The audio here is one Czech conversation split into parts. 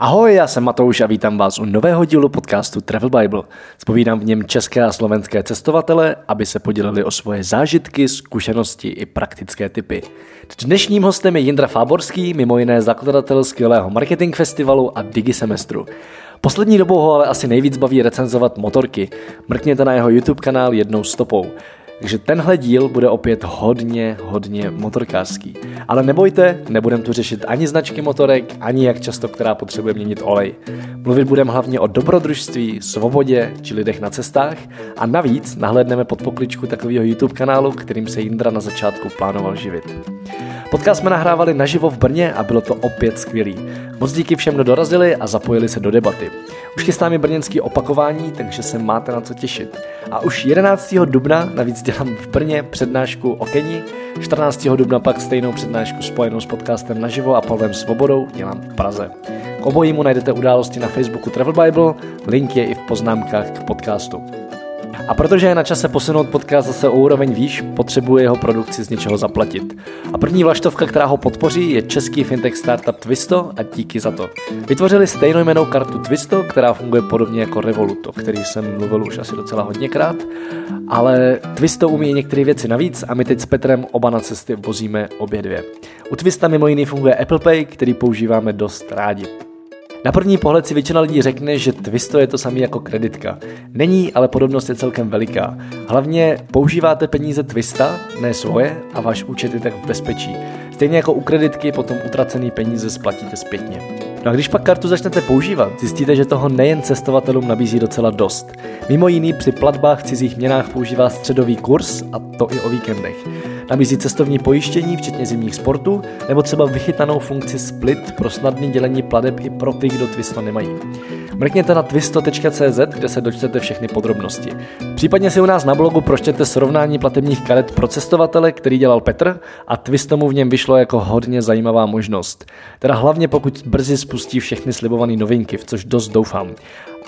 Ahoj, já jsem Matouš a vítám vás u nového dílu podcastu Travel Bible. Spovídám v něm české a slovenské cestovatele, aby se podělili o svoje zážitky, zkušenosti i praktické typy. Dnešním hostem je Jindra Fáborský, mimo jiné zakladatel skvělého marketing festivalu a Digi semestru. Poslední dobou ho ale asi nejvíc baví recenzovat motorky. Mrkněte na jeho YouTube kanál jednou stopou. Takže tenhle díl bude opět hodně, hodně motorkářský. Ale nebojte, nebudem tu řešit ani značky motorek, ani jak často která potřebuje měnit olej. Mluvit budeme hlavně o dobrodružství, svobodě či lidech na cestách a navíc nahlédneme pod pokličku takového YouTube kanálu, kterým se Jindra na začátku plánoval živit. Podcast jsme nahrávali naživo v Brně a bylo to opět skvělý. Moc díky všem, kdo dorazili a zapojili se do debaty. Už chystáme brněnský opakování, takže se máte na co těšit. A už 11. dubna navíc dělám v Brně přednášku o Keni, 14. dubna pak stejnou přednášku spojenou s podcastem naživo a Pavlem Svobodou dělám v Praze. K obojímu najdete události na Facebooku Travel Bible, link je i v poznámkách k podcastu. A protože je na čase posunout podcast zase o úroveň výš, potřebuje jeho produkci z něčeho zaplatit. A první vlaštovka, která ho podpoří, je český fintech startup Twisto a díky za to. Vytvořili stejnojmenou kartu Twisto, která funguje podobně jako Revolut, o který jsem mluvil už asi docela hodněkrát, ale Twisto umí některé věci navíc a my teď s Petrem oba na cesty vozíme obě dvě. U Twista mimo jiný funguje Apple Pay, který používáme dost rádi. Na první pohled si většina lidí řekne, že Twisto je to samý jako kreditka. Není, ale podobnost je celkem veliká. Hlavně používáte peníze Twista, ne svoje, a váš účet je tak v bezpečí. Stejně jako u kreditky potom utracený peníze splatíte zpětně. No a když pak kartu začnete používat, zjistíte, že toho nejen cestovatelům nabízí docela dost. Mimo jiný při platbách v cizích měnách používá středový kurz a to i o víkendech. Nabízí cestovní pojištění, včetně zimních sportů, nebo třeba vychytanou funkci split pro snadné dělení pladeb i pro ty, kdo Twisto nemají. Mrkněte na twisto.cz, kde se dočtete všechny podrobnosti. Případně si u nás na blogu pročtěte srovnání platebních karet pro cestovatele, který dělal Petr a Twisto mu v něm vyšlo jako hodně zajímavá možnost. Teda hlavně pokud brzy spustí všechny slibované novinky, v což dost doufám.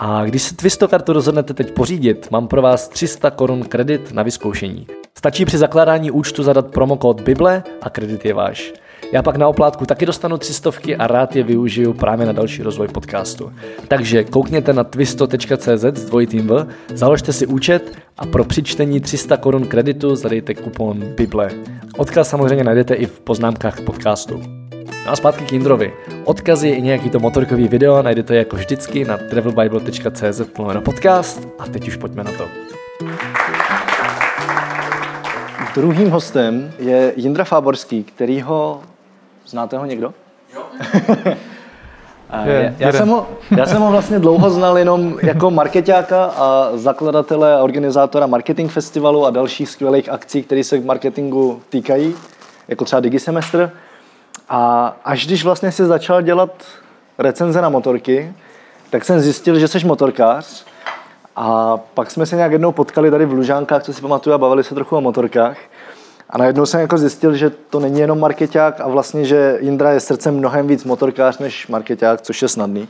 A když si Twisto kartu rozhodnete teď pořídit, mám pro vás 300 korun kredit na vyzkoušení. Stačí při zakládání účtu zadat promokód Bible a kredit je váš. Já pak na oplátku taky dostanu třistovky a rád je využiju právě na další rozvoj podcastu. Takže koukněte na twisto.cz s dvojitým V, založte si účet a pro přičtení 300 korun kreditu zadejte kupon Bible. Odkaz samozřejmě najdete i v poznámkách podcastu. No a zpátky k Indrovi. Odkazy i nějaký to motorkový video najdete jako vždycky na travelbible.cz podcast a teď už pojďme na to. Druhým hostem je Jindra Fáborský, kterýho znáte ho někdo? Jo. je, já, jsem ho, já jsem ho vlastně dlouho znal jenom jako marketáka a zakladatele a organizátora marketing festivalu a dalších skvělých akcí, které se k marketingu týkají, jako třeba Digisemestr. A až když vlastně si začal dělat recenze na motorky, tak jsem zjistil, že jsi motorkář a pak jsme se nějak jednou potkali tady v Lužánkách, co si pamatuju, a bavili se trochu o motorkách. A najednou jsem jako zjistil, že to není jenom marketák a vlastně, že Jindra je srdcem mnohem víc motorkář než marketák, což je snadný.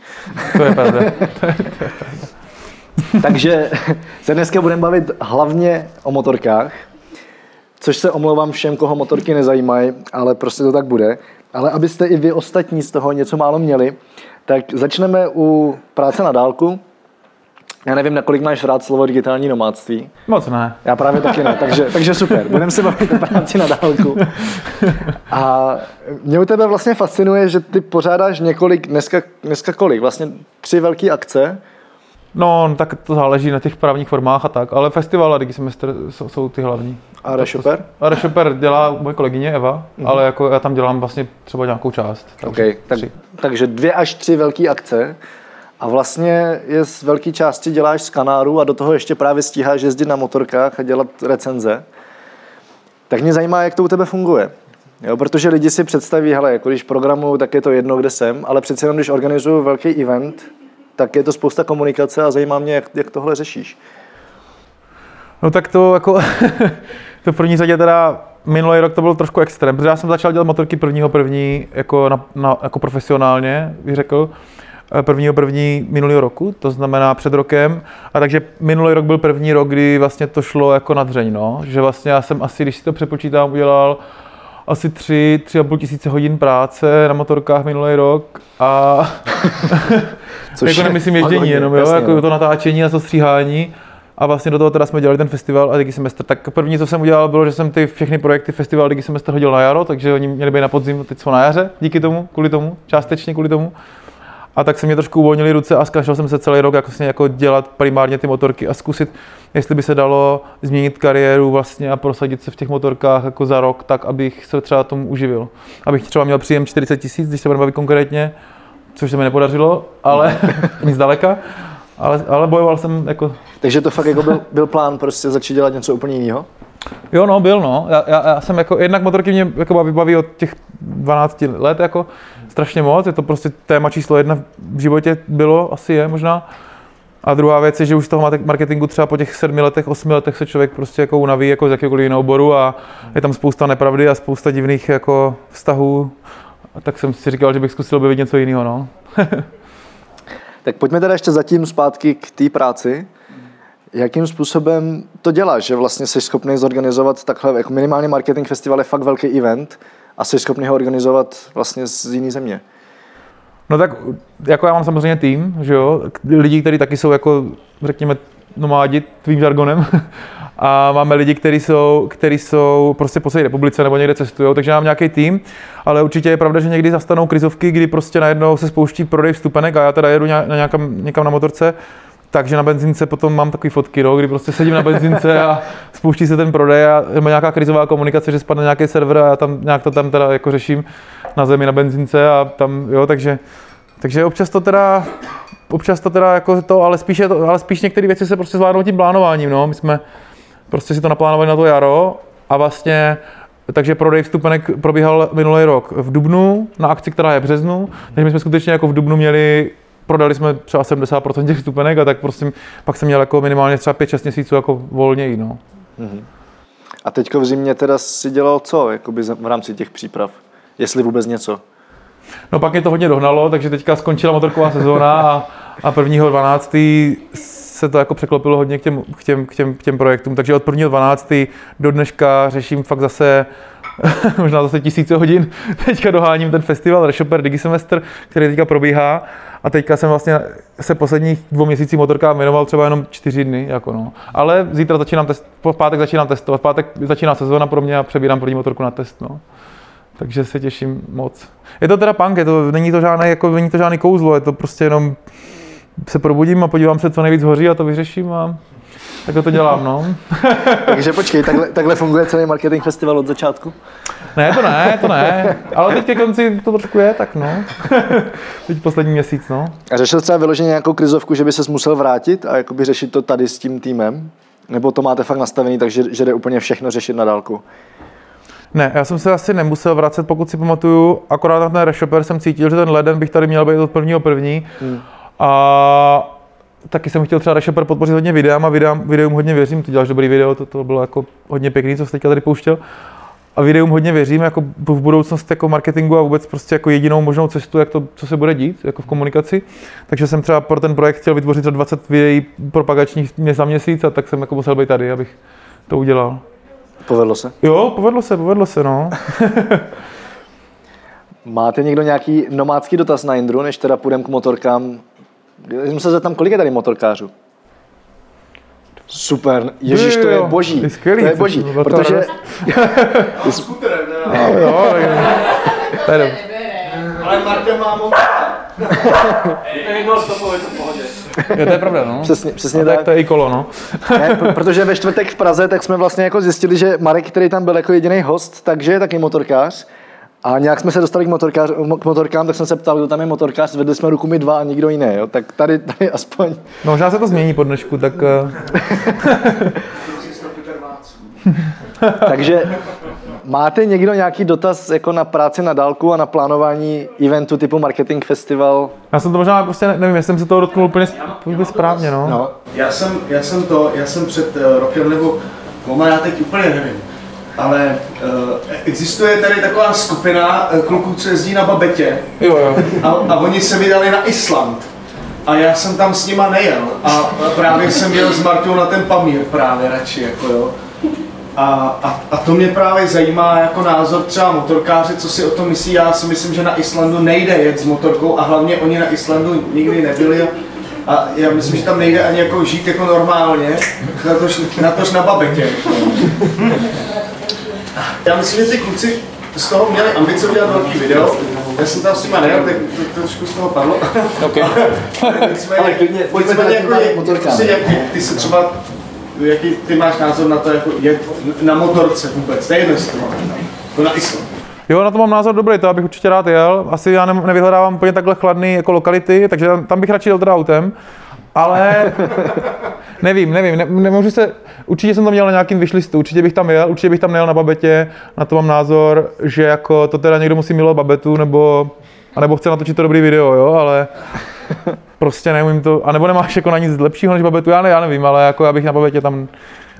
To je pravda. Takže se dneska budeme bavit hlavně o motorkách, což se omlouvám všem, koho motorky nezajímají, ale prostě to tak bude. Ale abyste i vy ostatní z toho něco málo měli, tak začneme u práce na dálku, já nevím, nakolik máš rád slovo digitální nomádství. Moc ne. Já právě taky ne, takže, takže super. Budeme se bavit o práci na dálku. A mě u tebe vlastně fascinuje, že ty pořádáš několik, dneska, dneska kolik? Vlastně tři velké akce. No, tak to záleží na těch právních formách a tak, ale festival a Digisemestr jsou, jsou ty hlavní. A Reshoper? A Reshoper dělá moje kolegyně Eva, mm-hmm. ale jako já tam dělám vlastně třeba nějakou část. Okay, tak, takže dvě až tři velké akce. A vlastně je z velké části děláš z kanáru a do toho ještě právě stíháš jezdit na motorkách a dělat recenze. Tak mě zajímá, jak to u tebe funguje. Jo, protože lidi si představí, hele, jako když programuju, tak je to jedno, kde jsem, ale přece jenom, když organizuju velký event, tak je to spousta komunikace a zajímá mě, jak, jak tohle řešíš. No tak to jako, to v první řadě teda minulý rok to byl trošku extrém, protože já jsem začal dělat motorky prvního první jako, na, na, jako profesionálně, bych řekl prvního první minulý roku, to znamená před rokem. A takže minulý rok byl první rok, kdy vlastně to šlo jako na dřeň, no. Že vlastně já jsem asi, když si to přepočítám, udělal asi tři, tři a půl tisíce hodin práce na motorkách minulý rok a Což jako je nemyslím ježdění hodně, jenom, jo, jasně, jako no. to natáčení a to stříhání. A vlastně do toho teda jsme dělali ten festival a Digi Semestr. Tak první, co jsem udělal, bylo, že jsem ty všechny projekty festival Digi Semestr hodil na jaro, takže oni měli být na podzim, teď jsou na jaře, díky tomu, kvůli tomu, částečně kvůli tomu. A tak se mě trošku uvolnili ruce a zkašel jsem se celý rok jako, vlastně jako dělat primárně ty motorky a zkusit, jestli by se dalo změnit kariéru vlastně a prosadit se v těch motorkách jako za rok, tak abych se třeba tomu uživil. Abych třeba měl příjem 40 tisíc, když se budeme bavit konkrétně, což se mi nepodařilo, ale nic daleka. Ale, ale bojoval jsem jako Takže to fakt jako byl, byl plán prostě začít dělat něco úplně jiného? Jo, no, byl, no. Já, já, já jsem jako, jednak motorky mě jako baví, baví od těch 12 let jako strašně moc, je to prostě téma číslo jedna v životě bylo, asi je možná. A druhá věc je, že už z toho marketingu třeba po těch sedmi letech, osmi letech se člověk prostě jako unaví jako z jakéhokoliv jiného oboru a je tam spousta nepravdy a spousta divných jako vztahů. A tak jsem si říkal, že bych zkusil objevit něco jiného, no. Tak pojďme teda ještě zatím zpátky k té práci. Jakým způsobem to děláš, že vlastně jsi schopný zorganizovat takhle, jako minimálně marketing festival je fakt velký event a jsi schopný ho organizovat vlastně z jiné země? No tak jako já mám samozřejmě tým, že jo, lidi, kteří taky jsou jako, řekněme, nomádi tvým žargonem. A máme lidi, kteří jsou, který jsou prostě po celé republice nebo někde cestují, takže mám nějaký tým, ale určitě je pravda, že někdy zastanou krizovky, kdy prostě najednou se spouští prodej vstupenek a já teda jedu na nějakam, někam na motorce, takže na benzince potom mám takové fotky, no, kdy prostě sedím na benzince a spouští se ten prodej a je nějaká krizová komunikace, že spadne nějaký server a já tam nějak to tam teda jako řeším na zemi na benzince a tam, jo, takže, takže občas to teda, občas to teda jako to, ale spíš, to, ale spíš některé věci se prostě zvládnou tím plánováním, no, my jsme prostě si to naplánovali na to jaro a vlastně takže prodej vstupenek probíhal minulý rok v Dubnu na akci, která je v březnu, takže my jsme skutečně jako v Dubnu měli prodali jsme třeba 70% těch vstupenek a tak prostě pak jsem měl jako minimálně třeba 5-6 měsíců jako volněji, no. A teďko v zimě teda si dělal co, jakoby v rámci těch příprav? Jestli vůbec něco? No pak mě to hodně dohnalo, takže teďka skončila motorková sezóna a, a 1.12. se to jako překlopilo hodně k těm, k, těm, k, těm, k těm projektům, takže od 1.12. do dneška řeším fakt zase možná zase tisíce hodin. Teďka doháním ten festival Reshopper Digisemestr, který teďka probíhá a teďka jsem vlastně se posledních dvou měsících motorkám věnoval třeba jenom čtyři dny, jako no. Ale zítra začínám test, po pátek začínám testovat, v pátek začíná sezóna pro mě a přebírám první motorku na test, no. Takže se těším moc. Je to teda punk, je to, není, to žádné, jako, není to žádný kouzlo, je to prostě jenom se probudím a podívám se, co nejvíc hoří a to vyřeším a tak to dělám, no. Takže počkej, takhle, takhle funguje celý marketing festival od začátku? Ne, to ne, to ne, ale teď ke konci to trošku je, tak no. teď poslední měsíc, no. A řešil třeba vyloženě nějakou krizovku, že by se musel vrátit a jakoby řešit to tady s tím týmem? Nebo to máte fakt nastavený, takže že jde úplně všechno řešit na dálku? Ne, já jsem se asi nemusel vracet, pokud si pamatuju, akorát na ten reshopper jsem cítil, že ten leden bych tady měl být od prvního první. Hmm. A taky jsem chtěl třeba reshopper podpořit hodně videem a videám, videům hodně věřím, ty děláš dobrý video, to, to bylo jako hodně pěkný, co jsi teďka tady pouštěl. A videům hodně věřím, jako v budoucnosti jako marketingu a vůbec prostě jako jedinou možnou cestu, jak to, co se bude dít, jako v komunikaci. Takže jsem třeba pro ten projekt chtěl vytvořit třeba 20 videí propagačních mě za měsíc a tak jsem jako musel být tady, abych to udělal. Povedlo se? Jo, povedlo se, povedlo se, no. Máte někdo nějaký nomádský dotaz na Indru, než teda půjdeme k motorkám? Já se zeptám, kolik je tady motorkářů? Super, Ježíš, to je boží. je skvělý, to je to- boží, to- to- protože No, jo, je. Ale Marta má moc. Jo, to je pravda, no. přesně, přesně tak tak. to je i kolo, no. Ne, pr- protože ve čtvrtek v Praze, tak jsme vlastně jako zjistili, že Marek, který tam byl jako jediný host, takže je taky motorkář. A nějak jsme se dostali k, motorkář, k motorkám, tak jsem se ptal, kdo tam je motorkář, zvedli jsme ruku my dva a nikdo jiný, jo? tak tady, tady aspoň. No, možná se to změní po dnešku, tak eh, Takže máte někdo nějaký dotaz jako na práci na dálku a na plánování eventu typu marketing festival? já jsem to možná prostě, ne- nevím, jestli jsem se toho dotknul úplně, úplně správně, no. No, Já jsem, já jsem to, já jsem před uh, rokem nebo dvoma, já teď úplně nevím. Ale uh, existuje tady taková skupina uh, kluků, co jezdí na babetě Jo, jo. a, a oni se vydali na Island. A já jsem tam s nima nejel a právě jsem jel s Martou na ten Pamír právě radši, jako jo. A, a, a to mě právě zajímá jako názor třeba motorkáře, co si o tom myslí. Já si myslím, že na Islandu nejde jet s motorkou a hlavně oni na Islandu nikdy nebyli. A já myslím, že tam nejde ani jako žít jako normálně, natož, natož na babetě. Já myslím, že ty kluci z toho měli ambice udělat velký video. Já jsem tam s nima nejel, tak to, to trošku z toho padlo. Okay. Nicméně, Ale klidně, pojďme nicméně jako, tím jak, motorkám. prostě, ty se třeba, jaký ty máš názor na to, jako jet na motorce vůbec, to je jedno, to máš, jako na Island. Jo, na to mám názor dobrý, to já bych určitě rád jel. Asi já ne, nevyhledávám úplně takhle chladný jako lokality, takže tam, tam bych radši jel teda autem. Ale nevím, nevím, ne, nemůžu se, určitě jsem to měl na nějakým vyšlistu, určitě bych tam jel, určitě bych tam jel na babetě, na to mám názor, že jako to teda někdo musí milovat babetu, nebo, anebo chce natočit to dobrý video, jo, ale prostě neumím to, anebo nemáš jako na nic lepšího než babetu, já, ne, já nevím, ale jako já bych na babetě tam,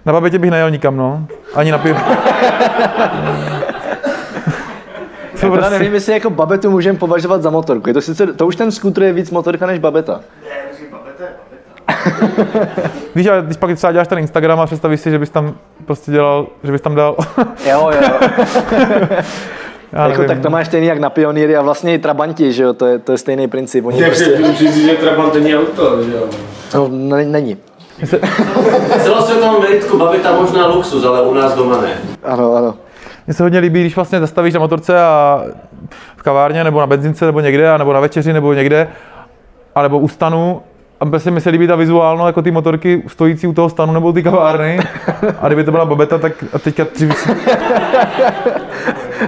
na babetě bych nejel nikam, no, ani na piv. Já teda nevím, jestli jako babetu můžeme považovat za motorku. Je to, sice, to už ten skútr je víc motorka než babeta. Víš, ale když pak třeba děláš ten Instagram a představíš si, že bys tam prostě dělal, že bys tam dal, Jo, jo. já jako, tak to máš stejný jak na pionýry a vlastně i trabanti, že jo, to je, to je stejný princip. Oni Takže prostě, říct, že Trabant není auto, že jo? no, ne, není. V celosvětovém meritku babita možná luxus, ale u nás doma ne. Ano, ano. Mně se hodně líbí, když vlastně zastavíš na motorce a v kavárně, nebo na benzince, nebo někde, a nebo na večeři, nebo někde, a nebo u stanu, a prostě mi se líbí ta vizuálno, jako ty motorky stojící u toho stanu nebo ty kavárny. A kdyby to byla babeta, tak a teďka dřív...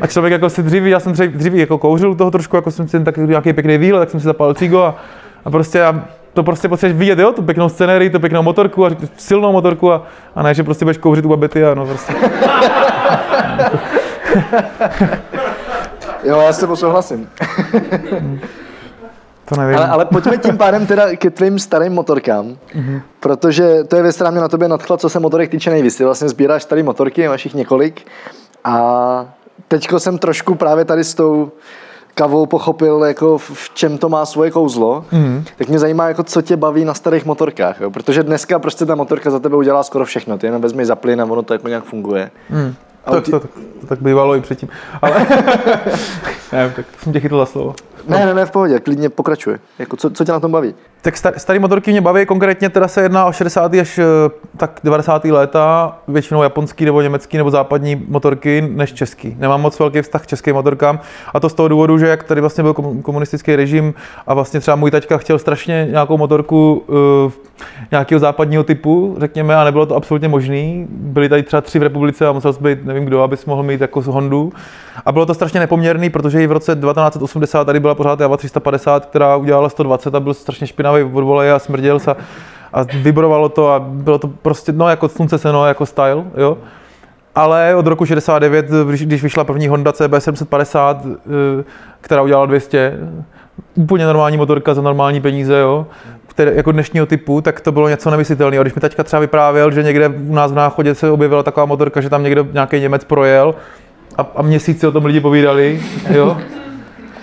A člověk jako si dříví, já jsem dřív, dřív jako kouřil u toho trošku, jako jsem si tak nějaký pěkný výhled, tak jsem si zapal cigo a, a prostě a to prostě potřebuješ vidět, jo, tu pěknou scenérii, tu pěknou motorku a silnou motorku a, a ne, že prostě budeš kouřit u babety a no prostě. Jo, já s tebou souhlasím. To nevím. Ale, ale pojďme tím pádem teda ke tvým starým motorkám, protože to je věc, která mě na tobě nadchla, co se motorek týče nejvíc. Ty vlastně sbíráš staré motorky, máš jich několik a teďko jsem trošku právě tady s tou kavou pochopil, jako v čem to má svoje kouzlo, mm. tak mě zajímá, jako co tě baví na starých motorkách, jo? protože dneska prostě ta motorka za tebe udělá skoro všechno, ty jenom vezmi za plyn a ono to jako nějak funguje. Mm. To, to, to, to, tak bývalo i předtím. Ale ne, tak jsem tě chytl za slovo. Ne, ne, ne, v pohodě, klidně pokračuje. Jako, co, co tě na tom baví? Tak star, starý motorky mě baví, konkrétně teda se jedná o 60. až eh, tak 90. léta, většinou japonský nebo německý nebo západní motorky než český. Nemám moc velký vztah k českým motorkám a to z toho důvodu, že jak tady vlastně byl komu- komunistický režim a vlastně třeba můj taťka chtěl strašně nějakou motorku uh, nějakého západního typu, řekněme, a nebylo to absolutně možné. Byly tady třeba tři v republice a musel být nevím kdo, abys mohl mít jako Hondu. A bylo to strašně nepoměrný, protože i v roce 1980 tady byla pořád Java 350, která udělala 120 a byl strašně špinavý od voleje a smrděl se a vibrovalo to a bylo to prostě, no jako slunce seno, jako style, jo. Ale od roku 69, když- vyšla první Honda CB 750, eh, která udělala 200, úplně normální motorka za normální peníze, jo, které, jako dnešního typu, tak to bylo něco nemyslitelného. Když mi taťka třeba vyprávěl, že někde u nás v náchodě se objevila taková motorka, že tam někdo, nějaký Němec projel a, a měsíc si o tom lidi povídali, jo.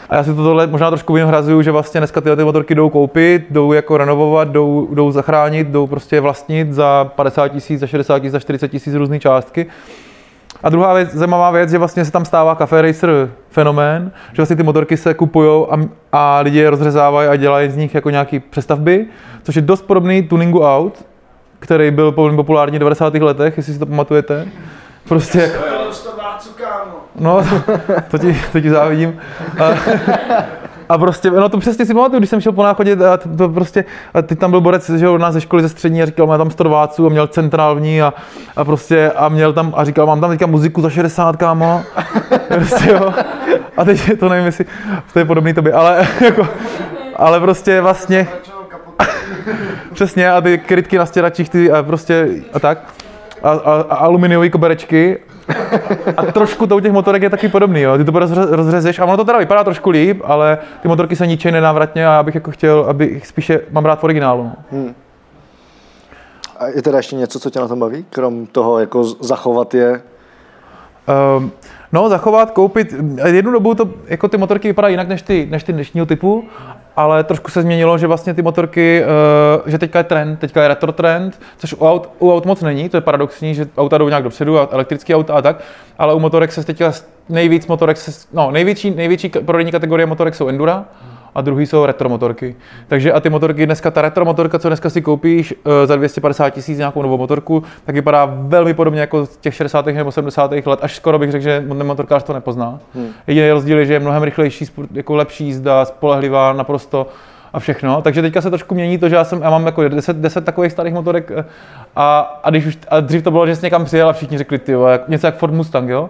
A já si to tohle možná trošku vyhrazuju, že vlastně dneska tyhle ty motorky jdou koupit, jdou jako renovovat, jdou, jdou zachránit, jdou prostě vlastnit za 50 tisíc, za 60 tisíc, za 40 tisíc různé částky. A druhá věc, zajímavá věc, že vlastně se tam stává Cafe Racer fenomén, že vlastně ty motorky se kupují a, a lidi je rozřezávají a dělají z nich jako nějaký přestavby, což je dost podobný tuningu aut, který byl populární v 90. letech, jestli si to pamatujete. Prostě jako, No, to ti, to ti závidím. A, a prostě, no to přesně si pamatuju, když jsem šel po náchodě a to, to prostě, a teď tam byl borec, že od nás ze školy ze střední a říkal, má tam 100 rváců a měl centrální a, a prostě, a měl tam, a říkal, mám tam teďka muziku za 60, kámo. prostě, jo. A teď to nevím, jestli to je podobný tobě, ale jako, ale prostě vlastně, přesně, a ty krytky na stěračích, ty a prostě, a tak. A, a, a aluminiové koberečky a trošku to u těch motorek je taky podobný, jo. Ty to rozře- rozřezeš a ono to teda vypadá trošku líp, ale ty motorky se ničí nenávratně a já bych jako chtěl, aby spíše mám rád v originálu. no. A je teda ještě něco, co tě na tom baví? Krom toho, jako zachovat je Um, no, zachovat, koupit. Jednu dobu to, jako ty motorky vypadají jinak než ty, než ty dnešního typu, ale trošku se změnilo, že vlastně ty motorky, uh, že teďka je trend, teďka je retro trend, což u aut, u aut moc není, to je paradoxní, že auta jdou nějak dopředu, elektrické auta a tak, ale u motorek se teďka nejvíc motorek, se, no největší, největší prodejní kategorie motorek jsou Endura, a druhý jsou retro motorky. Takže a ty motorky, dneska ta retro motorka, co dneska si koupíš uh, za 250 tisíc nějakou novou motorku, tak vypadá velmi podobně jako z těch 60. nebo 70. let, až skoro bych řekl, že motorkář to nepozná. Hmm. Jediný rozdíl je, že je mnohem rychlejší, jako lepší jízda, spolehlivá naprosto a všechno. Takže teďka se trošku mění to, že já, jsem, já mám jako 10, 10 takových starých motorek eh, a, a, když už, a dřív to bylo, že jsi někam přijel a všichni řekli, ty něco jak Ford Mustang, jo?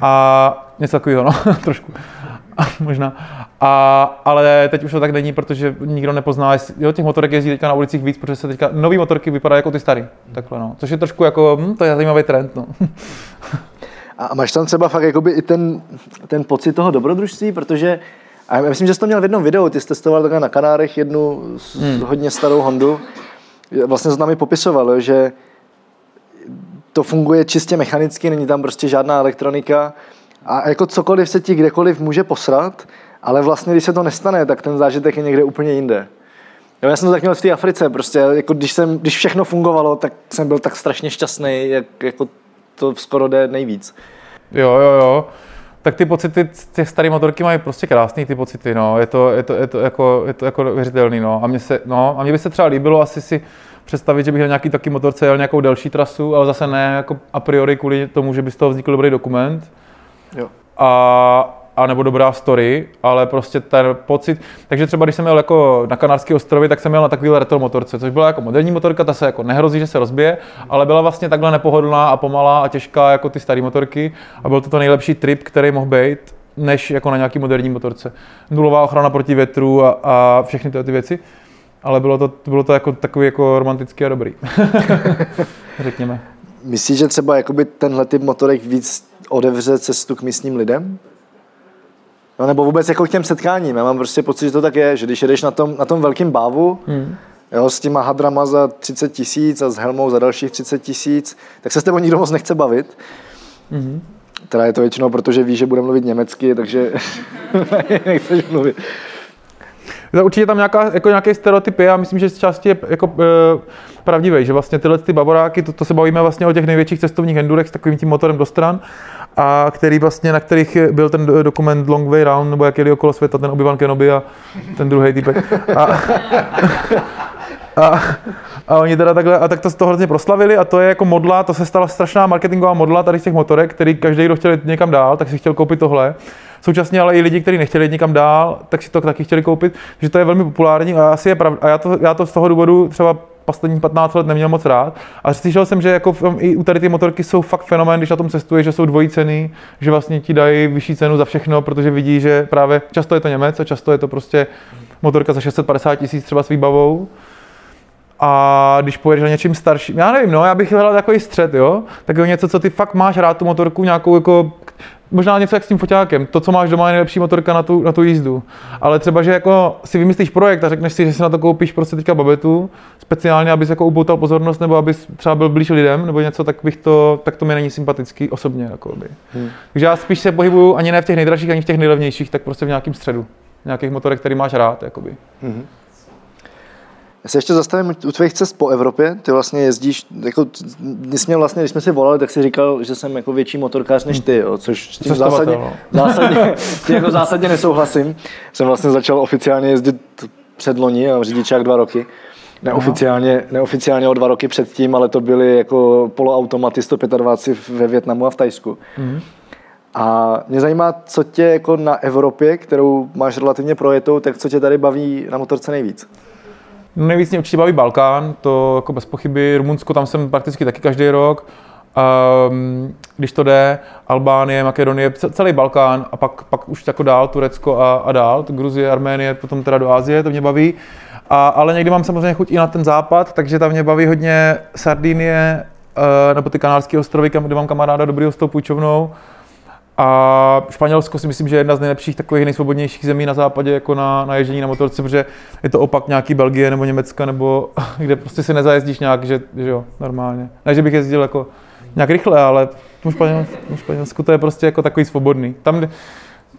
A něco takového, no, trošku. možná. A, ale teď už to tak není, protože nikdo nepozná, jo, těch motorek jezdí teďka na ulicích víc, protože se teďka nový motorky vypadají jako ty starý. Takhle, no. Což je trošku jako, hm, to je zajímavý trend, no. A máš tam třeba fakt jakoby i ten, ten pocit toho dobrodružství, protože a já myslím, že jsi to měl v jednom videu, ty jsi testoval takhle na Kanárech jednu hmm. hodně starou Hondu. Vlastně s námi popisoval, že to funguje čistě mechanicky, není tam prostě žádná elektronika a jako cokoliv se ti kdekoliv může posrat, ale vlastně, když se to nestane, tak ten zážitek je někde úplně jinde. Jo, já jsem to tak měl v té Africe, prostě, jako když, jsem, když všechno fungovalo, tak jsem byl tak strašně šťastný, jak, jako to skoro jde nejvíc. Jo, jo, jo. Tak ty pocity, ty staré motorky mají prostě krásný ty pocity, no. Je to, je to, je to, jako, je to jako věřitelný, no. A mně, se, no. a mně by se třeba líbilo asi si představit, že bych na nějaký taky motorce jel nějakou delší trasu, ale zase ne jako a priori kvůli tomu, že by z toho vznikl dobrý dokument. Jo. A, a nebo dobrá story, ale prostě ten pocit. Takže třeba když jsem jel jako na Kanárské ostrovy, tak jsem jel na takovýhle retro motorce, což byla jako moderní motorka, ta se jako nehrozí, že se rozbije, ale byla vlastně takhle nepohodlná a pomalá a těžká jako ty staré motorky a byl to to nejlepší trip, který mohl být než jako na nějaký moderní motorce. Nulová ochrana proti větru a, a všechny tyhle ty věci. Ale bylo to, bylo to jako takový jako romantický a dobrý. Řekněme. Myslíš, že třeba jakoby tenhle typ motorek víc odevře cestu k místním lidem? No nebo vůbec jako k těm setkáním. Já mám prostě pocit, že to tak je, že když jedeš na tom, na tom velkém bávu, hmm. jo, s těma hadrama za 30 tisíc a s helmou za dalších 30 tisíc, tak se s tebou nikdo moc nechce bavit. Hmm. Teda je to většinou, protože ví, že bude mluvit německy, takže nechceš mluvit. Určitě tam nějaká, jako nějaké stereotypy, já myslím, že z části je jako, e, pravdivý, že vlastně tyhle ty baboráky, to, to, se bavíme vlastně o těch největších cestovních endurech s takovým tím motorem do stran, a který vlastně, na kterých byl ten dokument Long Way Round, nebo jak jeli okolo světa, ten Obi-Wan Kenobi a ten druhý týpek. A, a, a oni teda takhle, a tak to toho hrozně proslavili a to je jako modla, to se stala strašná marketingová modla tady z těch motorek, který každý, kdo chtěl jít někam dál, tak si chtěl koupit tohle. Současně ale i lidi, kteří nechtěli jít někam dál, tak si to taky chtěli koupit, že to je velmi populární a asi je pravda. A já to, já to z toho důvodu třeba poslední 15 let neměl moc rád. A slyšel jsem, že jako i u tady ty motorky jsou fakt fenomén, když na tom cestuje, že jsou dvojí ceny, že vlastně ti dají vyšší cenu za všechno, protože vidí, že právě často je to Němec a často je to prostě motorka za 650 tisíc třeba s výbavou. A když pojedeš na něčím starším, já nevím, no, já bych hledal takový střed, jo, tak je něco, co ty fakt máš rád tu motorku, nějakou jako, možná něco jak s tím foťákem. To, co máš doma, je nejlepší motorka na tu, na tu jízdu. Ale třeba, že jako si vymyslíš projekt a řekneš si, že si na to koupíš prostě teďka babetu, speciálně, abys jako upoutal pozornost, nebo abys třeba byl blíž lidem, nebo něco, tak bych to, tak to mi není sympatický osobně. Jakoby. Hmm. Takže já spíš se pohybuju ani ne v těch nejdražších, ani v těch nejlevnějších, tak prostě v nějakém středu. Nějakých motorek, který máš rád. Jakoby. Hmm. Já se ještě zastavím u tvých cest po Evropě. Ty vlastně jezdíš, jako, mě vlastně, když jsme si volali, tak si říkal, že jsem jako větší motorkář než ty, jo, což s tím zásadně, no. zásadně, tím jako zásadně nesouhlasím. Jsem vlastně začal oficiálně jezdit před loni a řidičák dva roky. Neoficiálně, neoficiálně o dva roky předtím, ale to byly jako poloautomaty 125 ve Větnamu a v Tajsku. Mm. A mě zajímá, co tě jako na Evropě, kterou máš relativně projetou, tak co tě tady baví na motorce nejvíc? Nejvíc mě určitě baví Balkán, to jako bez pochyby. Rumunsko, tam jsem prakticky taky každý rok. Um, když to jde, Albánie, Makedonie, celý Balkán a pak, pak už jako dál Turecko a, a dál, Gruzie, Arménie, potom teda do Asie, to mě baví. A, ale někdy mám samozřejmě chuť i na ten západ, takže tam mě baví hodně Sardinie, uh, nebo ty kanárské ostrovy, kde mám kamaráda dobrýho s tou půjčovnou. A Španělsko si myslím, že je jedna z nejlepších takových nejsvobodnějších zemí na západě jako na, na ježdění na motorce, protože je to opak nějaký Belgie nebo Německa, nebo kde prostě si nezajezdíš nějak, že, že jo, normálně. Ne, že bych jezdil jako nějak rychle, ale v Španělsku, Španělsku to je prostě jako takový svobodný. Tam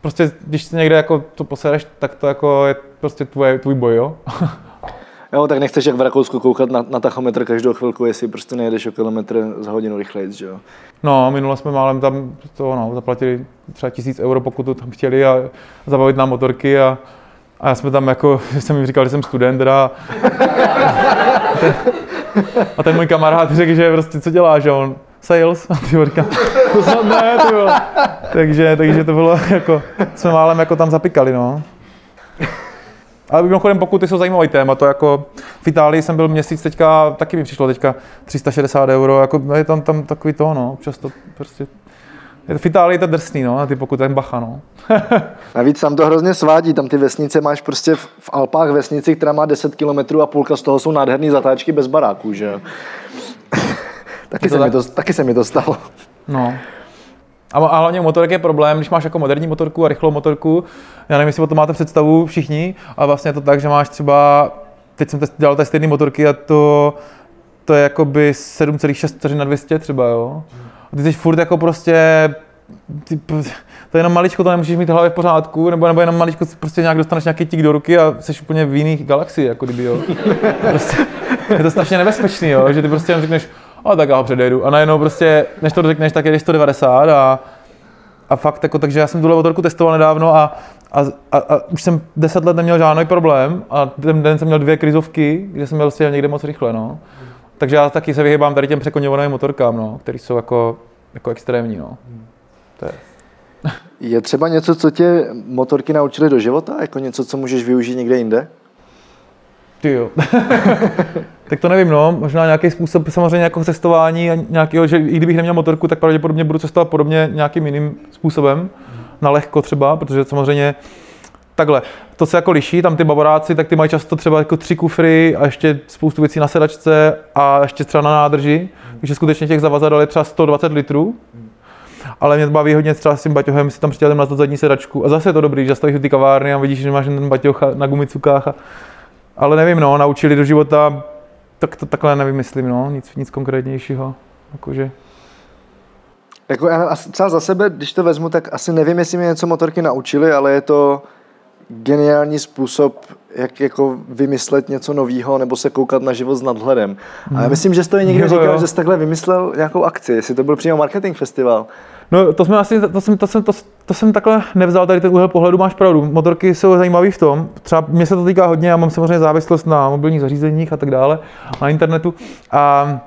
prostě, když si někde jako to posereš, tak to jako je prostě tvoje, tvůj boj, jo. Jo, tak nechceš jak v Rakousku koukat na, na tachometr každou chvilku, jestli prostě nejedeš o kilometr za hodinu rychleji, že jo. No, minule jsme málem tam to, no, zaplatili třeba tisíc euro, pokud to tam chtěli a zabavit nám motorky a, a já jsme tam jako, jsem jim říkal, že jsem student, teda. A ten, a ten můj kamarád řekl, že prostě co děláš, že on sales, a ty říkám, to jsem ne, ty takže, takže to bylo jako, jsme málem jako tam zapikali, no. Ale mimochodem, pokuty jsou zajímavý téma, to jako v Itálii jsem byl měsíc teďka, taky mi přišlo teďka 360 euro, jako no je tam, tam takový to, no, občas to prostě, v Itálii je to drsný, no, a ty pokud ten bacha, no. Navíc tam to hrozně svádí, tam ty vesnice máš prostě v, v Alpách vesnici, která má 10 km a půlka z toho jsou nádherné zatáčky bez baráků, že jo. taky, se tak? mi to, taky se mi to stalo. No. A, a hlavně u motorek je problém, když máš jako moderní motorku a rychlou motorku, já nevím, jestli o tom máte představu všichni, a vlastně je to tak, že máš třeba, teď jsem dělal testy jedné motorky a to, to je jakoby 7,6 na 200 třeba, jo. A ty jsi furt jako prostě, ty, to je jenom maličko, to nemůžeš mít hlavě v pořádku, nebo, nebo jenom maličko prostě nějak dostaneš nějaký tík do ruky a jsi úplně v jiných galaxii, jako kdyby, jo. Prostě, je to strašně nebezpečný, jo, že ty prostě jen řekneš, a tak já ho předjedu. A najednou prostě, než to řekneš, tak jedeš 190 a, a fakt, jako, takže já jsem tuhle motorku testoval nedávno a, a, a, a, už jsem 10 let neměl žádný problém a ten den jsem měl dvě krizovky, kde jsem měl prostě někde moc rychle, no. Takže já taky se vyhýbám tady těm překoněvaným motorkám, no, které jsou jako, jako extrémní, no. To je. Je třeba něco, co tě motorky naučily do života? Jako něco, co můžeš využít někde jinde? Ty jo. tak to nevím, no. Možná nějaký způsob samozřejmě jako cestování a že i kdybych neměl motorku, tak pravděpodobně budu cestovat podobně nějakým jiným způsobem. Na lehko třeba, protože samozřejmě takhle, to se jako liší, tam ty baboráci, tak ty mají často třeba jako tři kufry a ještě spoustu věcí na sedačce a ještě třeba na nádrži, takže skutečně těch zavazadel je třeba 120 litrů. Ale mě to baví hodně třeba s tím baťohem, si tam přitělím na zadní sedačku. A zase je to dobrý, že stojíš do ty kavárny a vidíš, že máš ten baťoch na gumicukách a ale nevím, no, naučili do života, tak to takhle nevymyslím, no, nic, nic konkrétnějšího, jakože. Jako já třeba za sebe, když to vezmu, tak asi nevím, jestli mě něco motorky naučili, ale je to geniální způsob, jak jako vymyslet něco nového nebo se koukat na život s nadhledem. A já myslím, že jsi to i někdo Jo, říkal, jo. že jsi takhle vymyslel nějakou akci, jestli to byl přímo marketing festival. No to jsme asi, to jsem, to, jsem, to, to jsem takhle nevzal, tady ten úhel pohledu, máš pravdu. Motorky jsou zajímavý v tom, třeba mě se to týká hodně, já mám samozřejmě závislost na mobilních zařízeních a tak dále, na internetu. A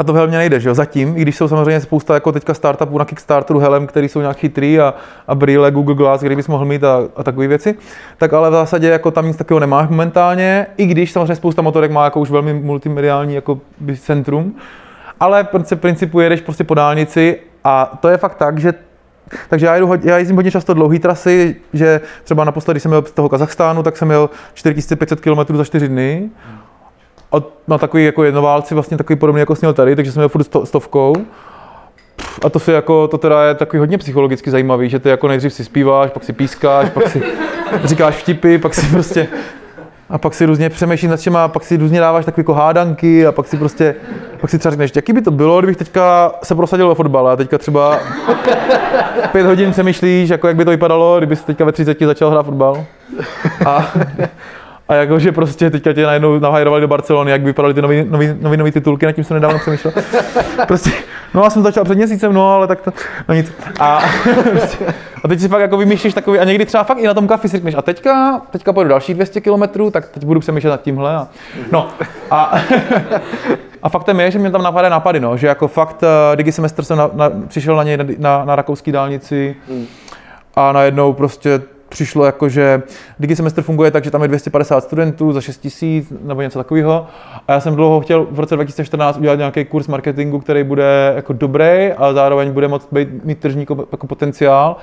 a to hlavně nejde, že jo, zatím, i když jsou samozřejmě spousta jako teďka startupů na Kickstarteru helem, který jsou nějak chytrý a, a brýle, Google Glass, který bys mohl mít a, a takové věci, tak ale v zásadě jako tam nic takového nemáš momentálně, i když samozřejmě spousta motorek má jako už velmi multimediální jako centrum, ale v principu jedeš prostě po dálnici a to je fakt tak, že takže já, jedu, já jezdím hodně často dlouhé trasy, že třeba naposledy, když jsem měl z toho Kazachstánu, tak jsem měl 4500 km za 4 dny. A na takový jako jednoválci vlastně takový podobný, jako měl tady, takže jsem měl furt sto, stovkou. A to si jako, to teda je takový hodně psychologicky zajímavý, že ty jako nejdřív si zpíváš, pak si pískáš, pak si říkáš vtipy, pak si prostě a pak si různě přemýšlíš nad čema, a pak si různě dáváš takové jako hádanky a pak si prostě, pak si třeba řekneš, jaký by to bylo, kdybych teďka se prosadil ve fotbale a teďka třeba pět hodin přemýšlíš, jako jak by to vypadalo, kdyby jsi teďka ve 30 začal hrát fotbal. A, a jakože prostě teďka tě najednou nahajrovali do Barcelony, jak vypadaly ty nový, nový, nový, nový titulky, nad tím jsem nedávno přemýšlel. Prostě, no já jsem začal před měsícem, no ale tak to, no nic. A, prostě, a teď si fakt jako vymýšlíš takový, a někdy třeba fakt i na tom kafi si řekneš, a teďka, teďka pojedu další 200 km, tak teď budu přemýšlet nad tímhle. A, no, a, a faktem je, že mě tam napadají nápady, no, že jako fakt uh, digisemestr jsem na, na, přišel na něj na, na, na rakouské dálnici a najednou prostě přišlo jako, že digisemestr funguje tak, že tam je 250 studentů za 6 tisíc nebo něco takového. A já jsem dlouho chtěl v roce 2014 udělat nějaký kurz marketingu, který bude jako dobrý a zároveň bude moct být, mít tržní ko- jako potenciál.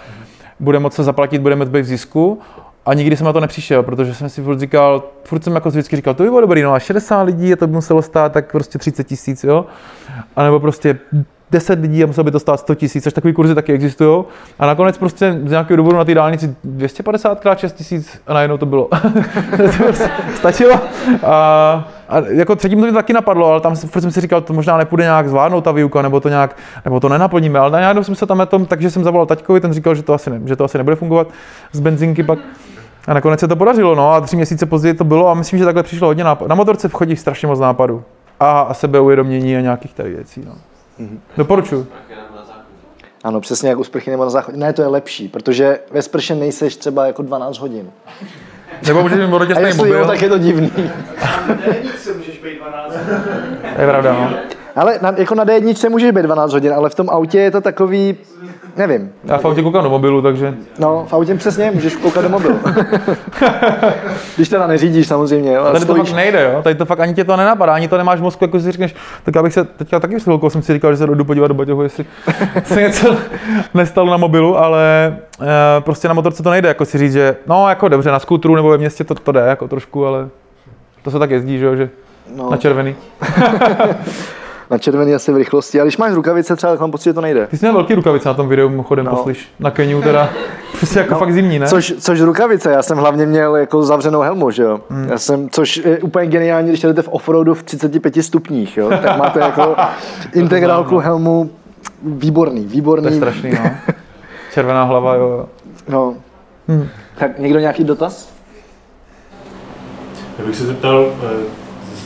Bude moct se zaplatit, bude moct být v zisku. A nikdy jsem na to nepřišel, protože jsem si furt říkal, furt jsem jako vždycky říkal, to by bylo dobrý, no a 60 lidí a to by muselo stát tak prostě 30 tisíc, jo. A nebo prostě 10 lidí a muselo by to stát 100 tisíc, až takový kurzy taky existují. A nakonec prostě z nějakého důvodu na té dálnici 250 krát 6 tisíc a najednou to bylo. stačilo. A, a jako třetím to mi taky napadlo, ale tam jsem si říkal, to možná nepůjde nějak zvládnout ta výuka, nebo to nějak, nebo to nenaplníme, ale najednou jsem se tam na tom, takže jsem zavolal taťkovi, ten říkal, že to asi, ne, že to asi nebude fungovat z benzinky pak. A nakonec se to podařilo, no a tři měsíce později to bylo a myslím, že takhle přišlo hodně nápadů. Na motorce chodí strašně moc nápadů. A, a sebeuvědomění a nějakých tady věcí, no. Mhm. Doporučuji. Ano, přesně jak u sprchy nebo na záchodě. Ne, to je lepší, protože ve sprše nejseš třeba jako 12 hodin. Nebo můžeš mít A jestli mobil. jo, tak je to divný. To je pravda, no. Ale na, jako na D1 můžeš být 12 hodin, ale v tom autě je to takový, nevím. Já v autě koukám do mobilu, takže... No, v autě přesně, můžeš koukat do mobilu. Když teda neřídíš samozřejmě, jo, a Tady to stojíš. fakt nejde, jo? Tady to fakt ani tě to nenapadá, ani to nemáš v mozku, jako si řekneš, tak já bych se, teďka taky s jsem si říkal, že se jdu podívat do baťohu, jestli se něco nestalo na mobilu, ale e, prostě na motorce to nejde, jako si říct, že no jako dobře, na skútru nebo ve městě to, to jde jako trošku, ale to se tak jezdí, že jo, že No, na červený. na červený asi v rychlosti, ale když máš rukavice třeba, tak mám pocit, že to nejde. Ty jsi měl velký rukavice na tom videu, mimochodem, No. poslyš, na Keniu teda, prostě jako no. fakt zimní, ne? Což, což rukavice, já jsem hlavně měl jako zavřenou helmu, že jo. Hmm. Já jsem, což je úplně geniální, když jdete v offroadu v 35 stupních, jo. Tak máte jako integrálku helmu, výborný, To je výborný. strašný, no. Červená hlava, jo. jo. No. Hmm. Tak někdo nějaký dotaz? Já bych se zeptal, eh,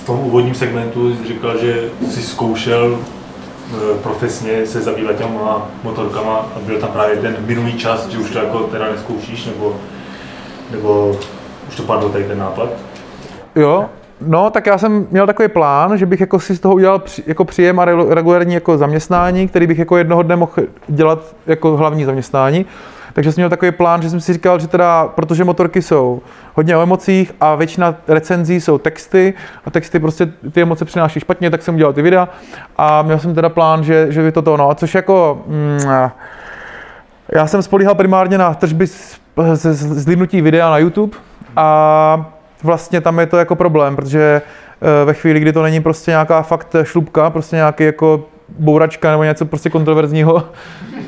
v tom úvodním segmentu říkal, že jsi zkoušel eh, profesně se zabývat těma motorkama a byl tam právě ten minulý čas, že už to jako teda neskoušíš, nebo, nebo už to padlo tady ten nápad. Jo, no tak já jsem měl takový plán, že bych jako si z toho udělal jako příjem a regu- regulární jako zaměstnání, který bych jako jednoho dne mohl dělat jako hlavní zaměstnání. Takže jsem měl takový plán, že jsem si říkal, že teda, protože motorky jsou hodně o emocích a většina recenzí jsou texty a texty prostě ty emoce přináší špatně, tak jsem udělal ty videa a měl jsem teda plán, že, že by to to, no. A což jako, mm, já jsem spolíhal primárně na tržby z, z, z, zlídnutí videa na YouTube a vlastně tam je to jako problém, protože eh, ve chvíli, kdy to není prostě nějaká fakt šlubka, prostě nějaký jako bouračka nebo něco prostě kontroverzního.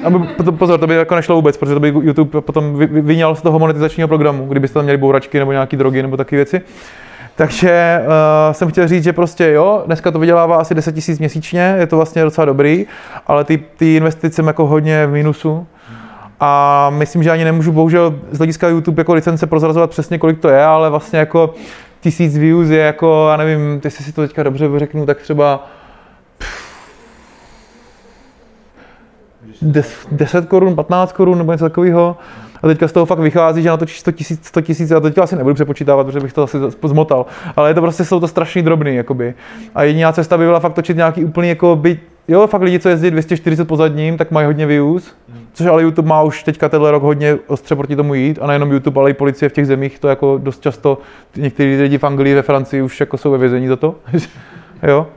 A by- to- pozor, to by jako nešlo vůbec, protože to by YouTube potom vy- vy- vyňal z toho monetizačního programu, kdybyste tam měli bouračky nebo nějaký drogy nebo takové věci. Takže uh, jsem chtěl říct, že prostě jo, dneska to vydělává asi 10 000 měsíčně, je to vlastně docela dobrý, ale ty, ty investice jsem jako hodně v mínusu. A myslím, že ani nemůžu bohužel z hlediska YouTube jako licence prozrazovat přesně, kolik to je, ale vlastně jako tisíc views je jako, já nevím, jestli si to teďka dobře řeknu, tak třeba des- 10 korun, 15 korun nebo něco takového. A teďka z toho fakt vychází, že natočíš 100 tisíc, 100 tisíc, a teďka asi nebudu přepočítávat, protože bych to asi zmotal. Ale je to prostě, jsou to strašně drobný, jakoby. A jediná cesta by byla fakt točit nějaký úplný, jako by, jo, fakt lidi, co jezdí 240 po zadním, tak mají hodně views. Což ale YouTube má už teďka tenhle rok hodně ostře proti tomu jít a nejenom YouTube, ale i policie v těch zemích to jako dost často, někteří lidi v Anglii, ve Francii už jako jsou ve vězení za to. jo.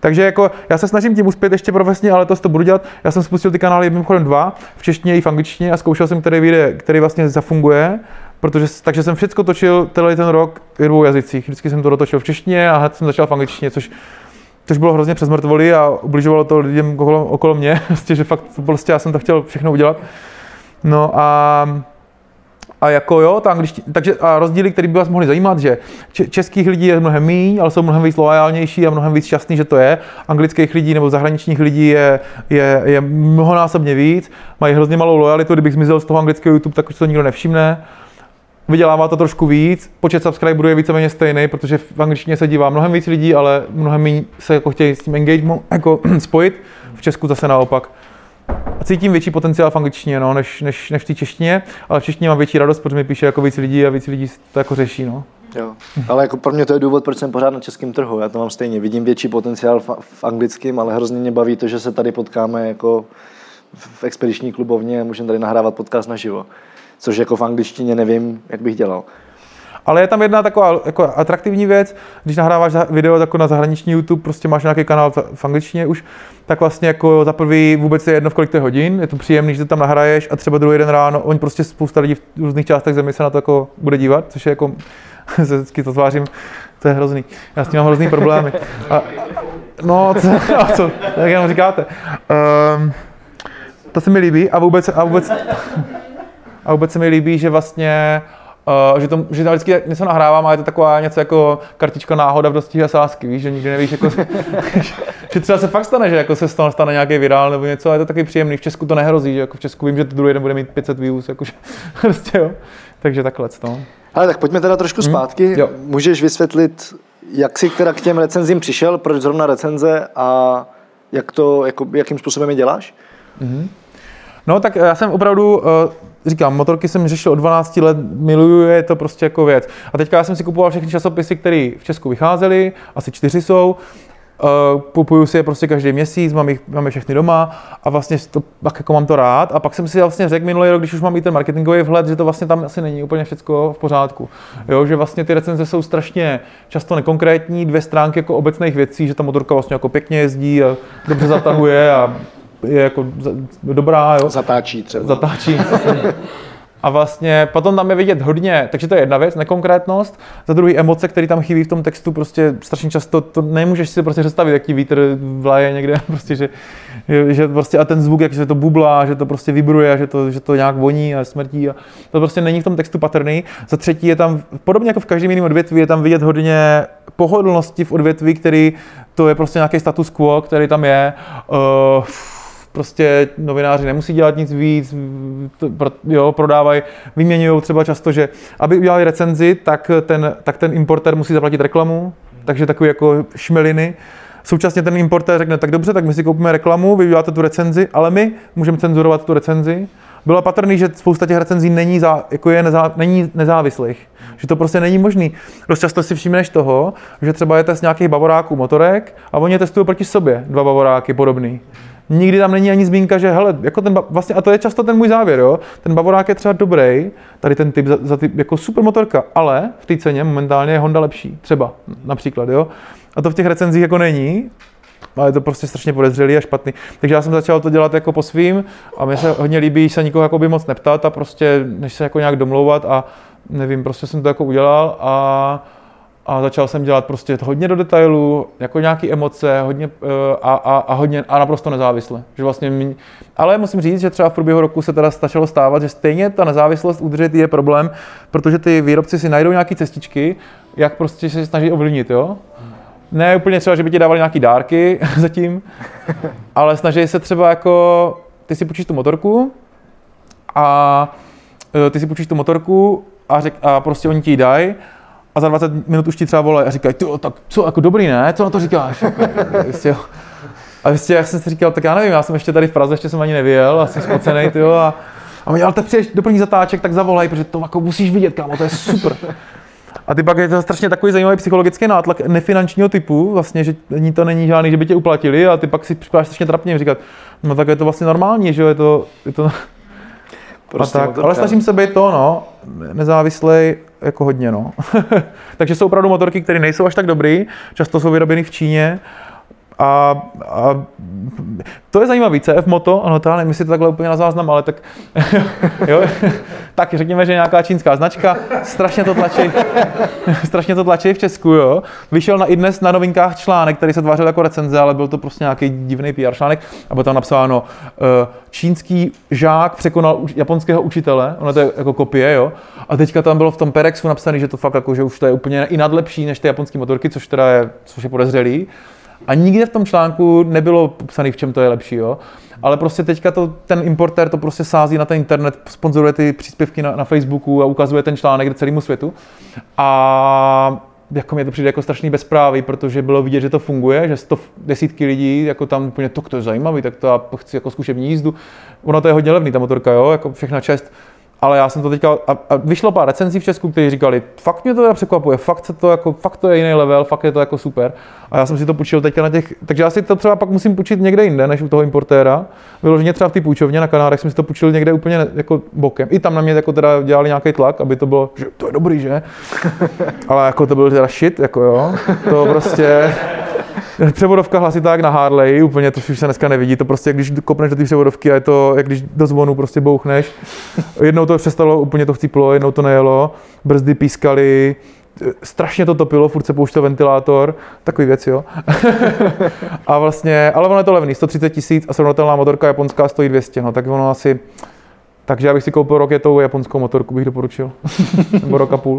Takže jako já se snažím tím uspět ještě profesně, ale to to budu dělat. Já jsem spustil ty kanály mimochodem dva, v češtině i v angličtině a zkoušel jsem, který vyjde, který vlastně zafunguje. Protože, takže jsem všechno točil tenhle ten rok v dvou jazycích. Vždycky jsem to dotočil v češtině a hned jsem začal v angličtině, což což bylo hrozně přes mrtvoli a ubližovalo to lidem okolo, okolo mě, prostě, že fakt prostě já jsem to chtěl všechno udělat. No a, a jako jo, ta takže a rozdíly, které by vás mohly zajímat, že če- českých lidí je mnohem méně, ale jsou mnohem víc loajálnější a mnohem víc šťastný, že to je. Anglických lidí nebo zahraničních lidí je, je, je mnohonásobně víc, mají hrozně malou lojalitu, kdybych zmizel z toho anglického YouTube, tak už to nikdo nevšimne. Vydělává to trošku víc, počet subscriberů je víceméně stejný, protože v angličtině se dívá mnohem víc lidí, ale mnohem méně se jako chtějí s tím engagement jako spojit. V Česku zase naopak. A cítím větší potenciál v angličtině, no, než, než, než v té češtině, ale v češtině mám větší radost, protože mi píše jako víc lidí a víc lidí to jako řeší. No. Jo. Ale jako pro mě to je důvod, proč jsem pořád na českém trhu. Já to mám stejně. Vidím větší potenciál v, v anglickém, ale hrozně mě baví to, že se tady potkáme jako v expediční klubovně a můžeme tady nahrávat podcast naživo. Což jako v angličtině nevím, jak bych dělal. Ale je tam jedna taková jako atraktivní věc, když nahráváš video jako na zahraniční YouTube, prostě máš nějaký kanál v- angličtině už, tak vlastně jako za prvý vůbec je jedno, v kolik to je hodin, je to příjemný, že to tam nahraješ a třeba druhý den ráno, oni prostě spousta lidí v různých částech země se na to jako bude dívat, což je jako, se vždycky to tvářím, to je hrozný. Já s tím mám hrozný problémy. A, no, co, a co, jak jenom říkáte. Um, to se mi líbí a vůbec, a vůbec, a vůbec se mi líbí, že vlastně Uh, že, to, že tam vždycky něco nahrávám a je to taková něco jako kartička náhoda v dostihy a sásky, víš, že nikdy nevíš, jako, že třeba se fakt stane, že jako se stane, stane nějaký virál nebo něco, a je to taky příjemný. V Česku to nehrozí, že jako v Česku vím, že to druhý den bude mít 500 views, jakože, prostě jo. Takže takhle, no. Ale tak pojďme teda trošku zpátky. Jo. Můžeš vysvětlit, jak jsi teda k těm recenzím přišel, proč zrovna recenze a jak to, jako, jakým způsobem je děláš? No tak já jsem opravdu, eh, říkám, motorky jsem řešil od 12 let, miluju je, to prostě jako věc. A teďka já jsem si kupoval všechny časopisy, které v Česku vycházely, asi čtyři jsou, Uh, kupuju si je prostě každý měsíc, mám, jich, mám je všechny doma a vlastně to, pak jako mám to rád. A pak jsem si vlastně řekl minulý rok, když už mám i ten marketingový vhled, že to vlastně tam asi není úplně všechno v pořádku. Jo, že vlastně ty recenze jsou strašně často nekonkrétní, dvě stránky jako obecných věcí, že ta motorka vlastně jako pěkně jezdí a dobře zatahuje a je jako dobrá, jo Zatáčí třeba. zatáčí. A vlastně potom tam je vidět hodně, takže to je jedna věc, nekonkrétnost. Za druhý emoce, které tam chybí v tom textu, prostě strašně často to nemůžeš si prostě představit, jak ti vítr vlaje někde, prostě, že, že, že prostě a ten zvuk, jak se to bublá, že to prostě vibruje, že to, že to nějak voní a smrtí a to prostě není v tom textu patrný. Za třetí je tam, podobně jako v každém jiném odvětví, je tam vidět hodně pohodlnosti v odvětví, který to je prostě nějaký status quo, který tam je. Uh, prostě novináři nemusí dělat nic víc, pro, jo, prodávají, vyměňují třeba často, že aby udělali recenzi, tak ten, tak ten importer musí zaplatit reklamu, takže takový jako šmeliny. Současně ten importer řekne, tak dobře, tak my si koupíme reklamu, vy uděláte tu recenzi, ale my můžeme cenzurovat tu recenzi. Bylo patrný, že spousta těch recenzí není, za, jako je nezá, není nezávislých. Že to prostě není možný. Dost často si všimneš toho, že třeba je test nějakých bavoráků motorek a oni testují proti sobě, dva bavoráky podobný. Nikdy tam není ani zmínka, že hele, jako ten, vlastně, a to je často ten můj závěr, jo, ten Bavorák je třeba dobrý, tady ten typ za, za typ, jako super motorka, ale v té ceně momentálně je Honda lepší, třeba například, jo. A to v těch recenzích jako není, ale je to prostě strašně podezřelý a špatný. Takže já jsem začal to dělat jako po svým a mně se hodně líbí se nikoho jakoby moc neptat a prostě než se jako nějak domlouvat a nevím, prostě jsem to jako udělal a a začal jsem dělat prostě hodně do detailu, jako nějaký emoce, hodně eh, a, a, a hodně a naprosto nezávisle. Že vlastně mi, ale musím říct, že třeba v průběhu roku se teda stačilo stávat, že stejně ta nezávislost udržet je problém, protože ty výrobci si najdou nějaké cestičky, jak prostě se snaží ovlivnit, jo? Ne úplně třeba, že by ti dávali nějaký dárky zatím, ale snaží se třeba jako, ty si půjčíš tu motorku a eh, ty si půjčíš tu motorku a, řek, a prostě oni ti ji dají a za 20 minut už ti třeba volají a říkají, ty tak co, jako dobrý, ne? Co na to říkáš? Jako, a prostě, jak jsem si říkal, tak já nevím, já jsem ještě tady v Praze, ještě jsem ani nevyjel, a jsem spocený, ty jo, a, a oni, ale tak přijdeš do první zatáček, tak zavolej, protože to jako musíš vidět, kámo, to je super. A ty pak je to strašně takový zajímavý psychologický nátlak nefinančního typu, vlastně, že ní to není žádný, že by tě uplatili a ty pak si připadáš strašně trapně říkat, no tak je to vlastně normální, že jo, je to, je to Prostě tak, ale snažím se být to, no, nezávislej jako hodně, no. Takže jsou opravdu motorky, které nejsou až tak dobrý, často jsou vyrobeny v Číně. A, a to je zajímavé, CF Moto, ano, to já nevím, jestli to takhle úplně na záznam, ale tak, jo, tak řekněme, že nějaká čínská značka, strašně to tlačí, strašně to tlačí v Česku, jo. Vyšel na i dnes na novinkách článek, který se tvářil jako recenze, ale byl to prostě nějaký divný PR článek a bylo tam napsáno, eh, čínský žák překonal japonského učitele, ono to je jako kopie, jo. A teďka tam bylo v tom Perexu napsané, že to fakt jako, že už to je úplně i nadlepší než ty japonské motorky, což teda je, což je podezřelý. A nikde v tom článku nebylo popsané, v čem to je lepší, jo. Ale prostě teďka to, ten importér to prostě sází na ten internet, sponzoruje ty příspěvky na, na Facebooku a ukazuje ten článek celému světu. A jako mě to přijde jako strašný bezprávy, protože bylo vidět, že to funguje, že sto, desítky lidí jako tam úplně, to, to je zajímavý, tak to já chci jako zkušební jízdu. Ono to je hodně levný, ta motorka, jo, jako všechna čest. Ale já jsem to teďka, a, a vyšlo pár recenzí v Česku, kteří říkali, fakt mě to teda překvapuje, fakt, se to jako, fakt to je jiný level, fakt je to jako super. A já jsem si to půjčil teďka na těch, takže já si to třeba pak musím půjčit někde jinde, než u toho importéra. Vyloženě třeba v té půjčovně na Kanárech jsem si to půjčil někde úplně jako bokem. I tam na mě jako teda dělali nějaký tlak, aby to bylo, že to je dobrý, že? Ale jako to byl teda shit, jako jo. To prostě, Převodovka hlasitá jak na Harley, úplně to už se dneska nevidí, to prostě, když kopneš do té převodovky a je to, jak když do zvonu prostě bouchneš. Jednou to přestalo, úplně to chcíplo, jednou to nejelo, brzdy pískaly, strašně to topilo, furt se pouštěl ventilátor, takový věc, jo. a vlastně, ale ono je to levný, 130 tisíc a srovnatelná motorka japonská stojí 200, no tak ono asi, Takže já bych si koupil roketovou japonskou motorku, bych doporučil. Nebo rok a půl.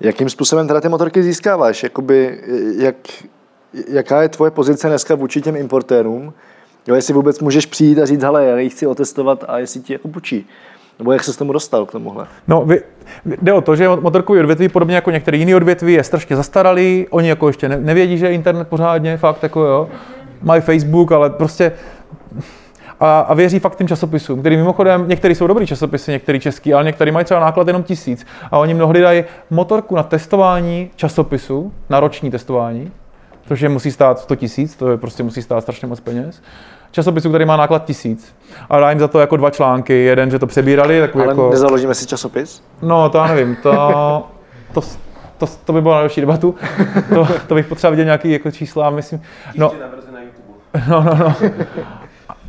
Jakým způsobem teda ty motorky získáváš? Jakoby, jak, jaká je tvoje pozice dneska vůči těm importérům? Jo, jestli vůbec můžeš přijít a říct, hele, já ji chci otestovat a jestli ti jako půjčí. Nebo jak se s tomu dostal k tomuhle? No, vy, jde o to, že motorkový odvětví, podobně jako některé jiné odvětví, je strašně zastaralý. Oni jako ještě ne, nevědí, že je internet pořádně, fakt jako jo. Mají Facebook, ale prostě a, a věří fakt těm časopisům, který mimochodem, některý jsou dobrý časopisy, některý český, ale některý mají třeba náklad jenom tisíc. A oni mnohdy dají motorku na testování časopisu, na roční testování, což je musí stát 100 tisíc, to je prostě musí stát strašně moc peněz časopisu, který má náklad tisíc. A dá jim za to jako dva články. Jeden, že to přebírali. Takový Ale jako... nezaložíme si časopis? No, to já nevím. To, to, to, to by bylo na další debatu. To, to bych potřeboval vidět nějaký jako čísla, myslím. No, no, no, no.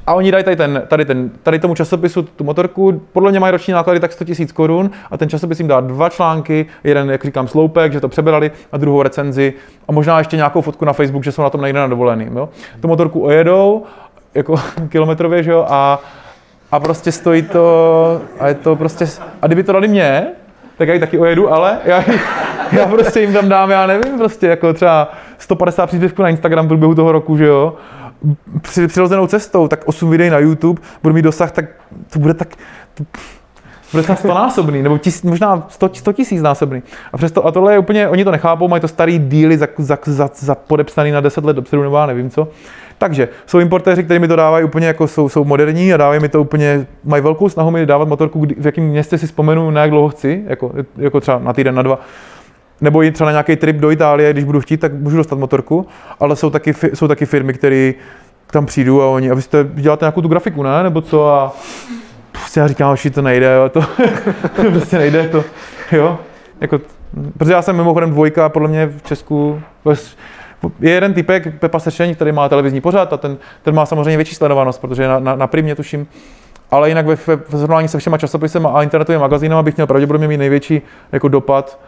A oni dají tady, ten, tady, ten, tady tomu časopisu tu motorku, podle mě mají roční náklady tak 100 000 korun a ten časopis jim dá dva články, jeden, jak říkám, sloupek, že to přebrali a druhou recenzi a možná ještě nějakou fotku na Facebook, že jsou na tom někde na dovolený. Jo? Tu motorku ojedou jako kilometrově, že jo, a, a prostě stojí to, a je to prostě, a kdyby to dali mě, tak já ji taky ojedu, ale já, já prostě jim tam dám, já nevím, prostě jako třeba 150 příspěvků na Instagram v průběhu toho roku, že jo, přirozenou cestou, tak 8 videí na YouTube, budu mít dosah, tak to bude tak, to, bude třeba 100 násobný, nebo tis, možná 100, 100 tisíc násobný. A, přesto, a tohle je úplně, oni to nechápou, mají to starý díly za, za, za, za podepsaný na 10 let dopředu, nebo já nevím co. Takže jsou importéři, kteří mi to dávají úplně jako jsou, jsou moderní a dávají mi to úplně, mají velkou snahu mi dávat motorku, kdy, v jakém městě si vzpomenu, na jak dlouho chci, jako, jako třeba na týden, na dva. Nebo jít třeba na nějaký trip do Itálie, když budu chtít, tak můžu dostat motorku, ale jsou taky, jsou taky firmy, které tam přijdu a oni, a vy jste, děláte nějakou tu grafiku, ne? Nebo co? A prostě já říkám, že to nejde, jo, to prostě nejde to, jo. Jako, protože já jsem mimochodem dvojka, podle mě v Česku, je jeden typek, Pepa Sešení, který má televizní pořad a ten, ten má samozřejmě větší sledovanost, protože na, na, na primě tuším, ale jinak ve, ve, ve srovnání se všema časopisem a internetovým magazínem bych měl pravděpodobně mít největší jako dopad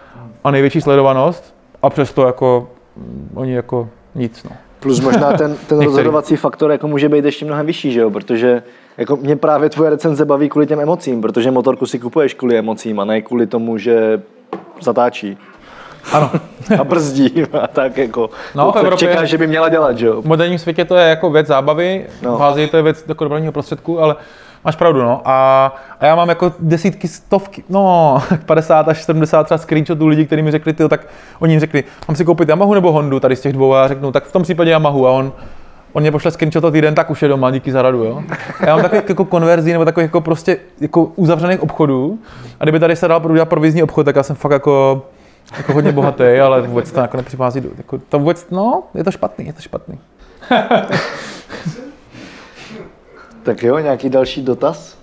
a největší sledovanost a přesto jako mm, oni jako nic. No. Plus možná ten, ten rozhodovací faktor jako může být ještě mnohem vyšší, že jo? protože jako mě právě tvoje recenze baví kvůli těm emocím, protože motorku si kupuješ kvůli emocím a ne kvůli tomu, že zatáčí. Ano. a brzdí a tak jako. No, to, v Evropě, čekáš, že by měla dělat, že jo? V moderním světě to je jako věc zábavy, no. v Ázii to je věc jako dopravního prostředku, ale máš pravdu, no. A, a, já mám jako desítky, stovky, no, 50 až 70 třeba screenshotů lidí, kteří mi řekli, tyjo, tak oni jim řekli, mám si koupit Yamahu nebo Hondu tady z těch dvou a já řeknu, tak v tom případě Yamahu a on, on mě pošle screenshot týden, tak už je doma, díky za radu, jo. A já mám takových jako konverzí nebo takových jako prostě jako uzavřených obchodů a kdyby tady se dal udělat provizní obchod, tak já jsem fakt jako jako hodně bohatý, ale vůbec to jako nepřichází jako, to vůbec, no, je to špatný, je to špatný. tak jo, nějaký další dotaz?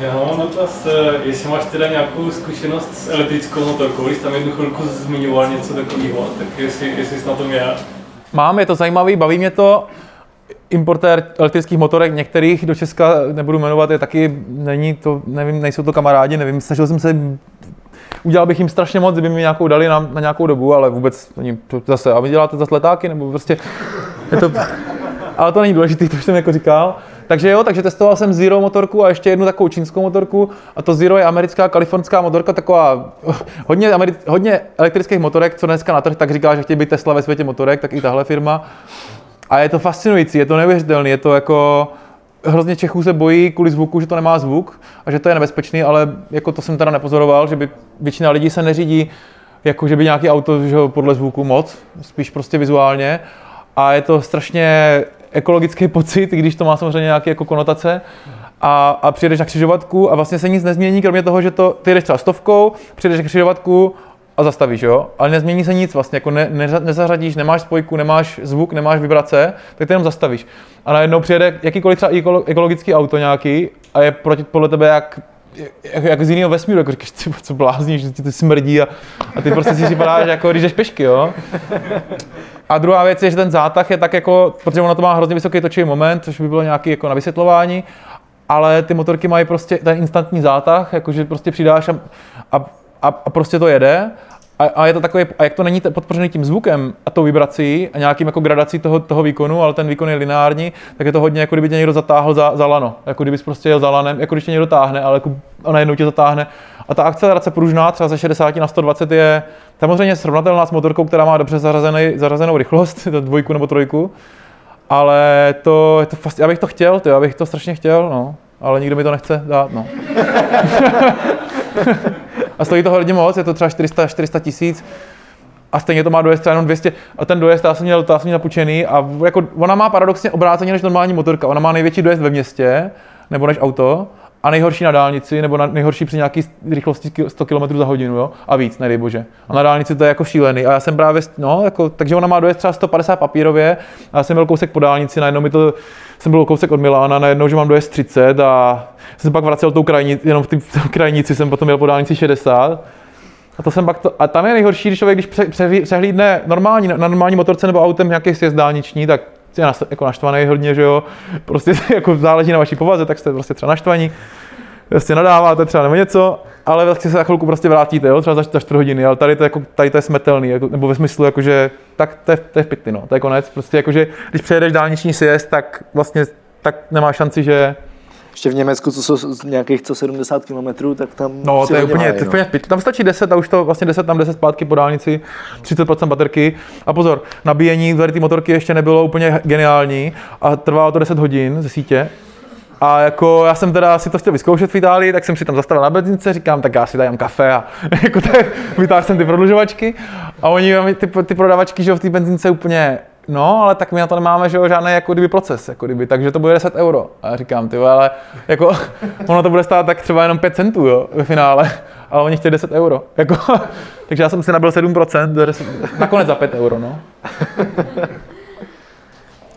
Já mám dotaz, eh, jestli máš teda nějakou zkušenost s elektrickou motorkou, když tam jednu chvilku zmiňoval něco takového, tak jestli, jestli jsi na tom já. Mám, je to zajímavý, baví mě to. Importér elektrických motorek některých do Česka, nebudu jmenovat, je taky, není to, nevím, nejsou to kamarádi, nevím, snažil jsem se udělal bych jim strašně moc, kdyby mi nějakou dali na, na nějakou dobu, ale vůbec oni to zase, a vy děláte zase letáky, nebo prostě, je to, ale to není důležité, to už jsem jako říkal. Takže jo, takže testoval jsem Zero motorku a ještě jednu takovou čínskou motorku a to Zero je americká kalifornská motorka, taková hodně, Ameri- hodně elektrických motorek, co dneska na trh tak říká, že chtějí být Tesla ve světě motorek, tak i tahle firma. A je to fascinující, je to neuvěřitelné, je to jako, hrozně Čechů se bojí kvůli zvuku, že to nemá zvuk a že to je nebezpečný, ale jako to jsem teda nepozoroval, že by většina lidí se neřídí jako že by nějaký auto že podle zvuku moc, spíš prostě vizuálně. A je to strašně ekologický pocit, když to má samozřejmě nějaké jako konotace. A, a přijedeš na křižovatku a vlastně se nic nezmění, kromě toho, že to, ty jdeš třeba stovkou, přijedeš na křižovatku a zastavíš, jo? Ale nezmění se nic vlastně, jako ne, ne, nezařadíš, nemáš spojku, nemáš zvuk, nemáš vibrace, tak ty jenom zastavíš. A najednou přijede jakýkoliv třeba ekologický auto nějaký a je proti, podle tebe jak jak, jak z jiného vesmíru, jako říkáš, ty, co blázníš, že ti to smrdí a, a ty prostě si připadáš, jako když jdeš pešky, jo. A druhá věc je, že ten zátah je tak jako, protože ono to má hrozně vysoký točivý moment, což by bylo nějaký jako na vysvětlování, ale ty motorky mají prostě ten instantní zátah, jakože prostě přidáš a, a, a prostě to jede a, a, je to takové, a jak to není podpořený tím zvukem a tou vibrací a nějakým jako gradací toho, toho výkonu, ale ten výkon je lineární, tak je to hodně jako kdyby tě někdo zatáhl za, za lano. Jako kdybys prostě jel za lanem, jako když tě někdo táhne, ale jako a najednou tě zatáhne. A ta akcelerace pružná třeba ze 60 na 120 je samozřejmě srovnatelná s motorkou, která má dobře zařazený, zařazenou rychlost, dvojku nebo trojku. Ale to, je to fast, já bych to chtěl, to, já bych to strašně chtěl, no. Ale nikdo mi to nechce dát, no. a stojí to hodně moc, je to třeba 400, 400 tisíc a stejně to má dojezd třeba jenom 200 a ten dojezd já jsem měl, já jsem měl napučený a jako ona má paradoxně obráceně než normální motorka, ona má největší dojezd ve městě nebo než auto a nejhorší na dálnici, nebo na, nejhorší při nějaký rychlosti 100 km za hodinu, jo? a víc, nedej bože. A na dálnici to je jako šílený. A já jsem právě, no, jako, takže ona má dojezd třeba 150 papírově, a já jsem byl kousek po dálnici, najednou mi to, jsem byl kousek od Milána, najednou, že mám dojezd 30 a jsem pak vracel tou krajnici, jenom v té krajnici jsem potom měl po dálnici 60. A, to jsem pak to, a tam je nejhorší, když člověk, když pře, pře, přehlídne normální, na normální motorce nebo autem nějaký sjezd dálniční, tak je jako naštvaný hodně, že jo, prostě jako záleží na vaší povaze, tak jste prostě třeba naštvaní, prostě nadáváte třeba nebo něco, ale vlastně se za chvilku prostě vrátíte, jo, třeba za, za 4 hodiny, ale tady to, jako, tady to je smetelný, jako, nebo ve smyslu, jako, že tak to je, to je v pitny, no, to je konec, prostě jako, že když přejedeš dálniční sjezd, tak vlastně tak nemá šanci, že ještě v Německu, co jsou nějakých co 70 km, tak tam No, to je úplně, mají, to no. úplně Tam stačí 10 a už to vlastně 10, tam 10 zpátky po dálnici, 30% baterky. A pozor, nabíjení tady ty motorky ještě nebylo úplně geniální a trvalo to 10 hodin ze sítě. A jako já jsem teda si to chtěl vyzkoušet v Itálii, tak jsem si tam zastavil na benzince, říkám, tak já si dám kafe a jako tak, vytáhl jsem ty prodlužovačky a oni, ty, ty prodavačky, že v té benzince úplně no, ale tak my na to nemáme, že jo, žádný jako kdyby proces, jako kdyby, takže to bude 10 euro. A já říkám, ty ale jako, ono to bude stát tak třeba jenom 5 centů, jo, ve finále, ale oni chtějí 10 euro, jako, takže já jsem si nabil 7%, nakonec za 5 euro, no.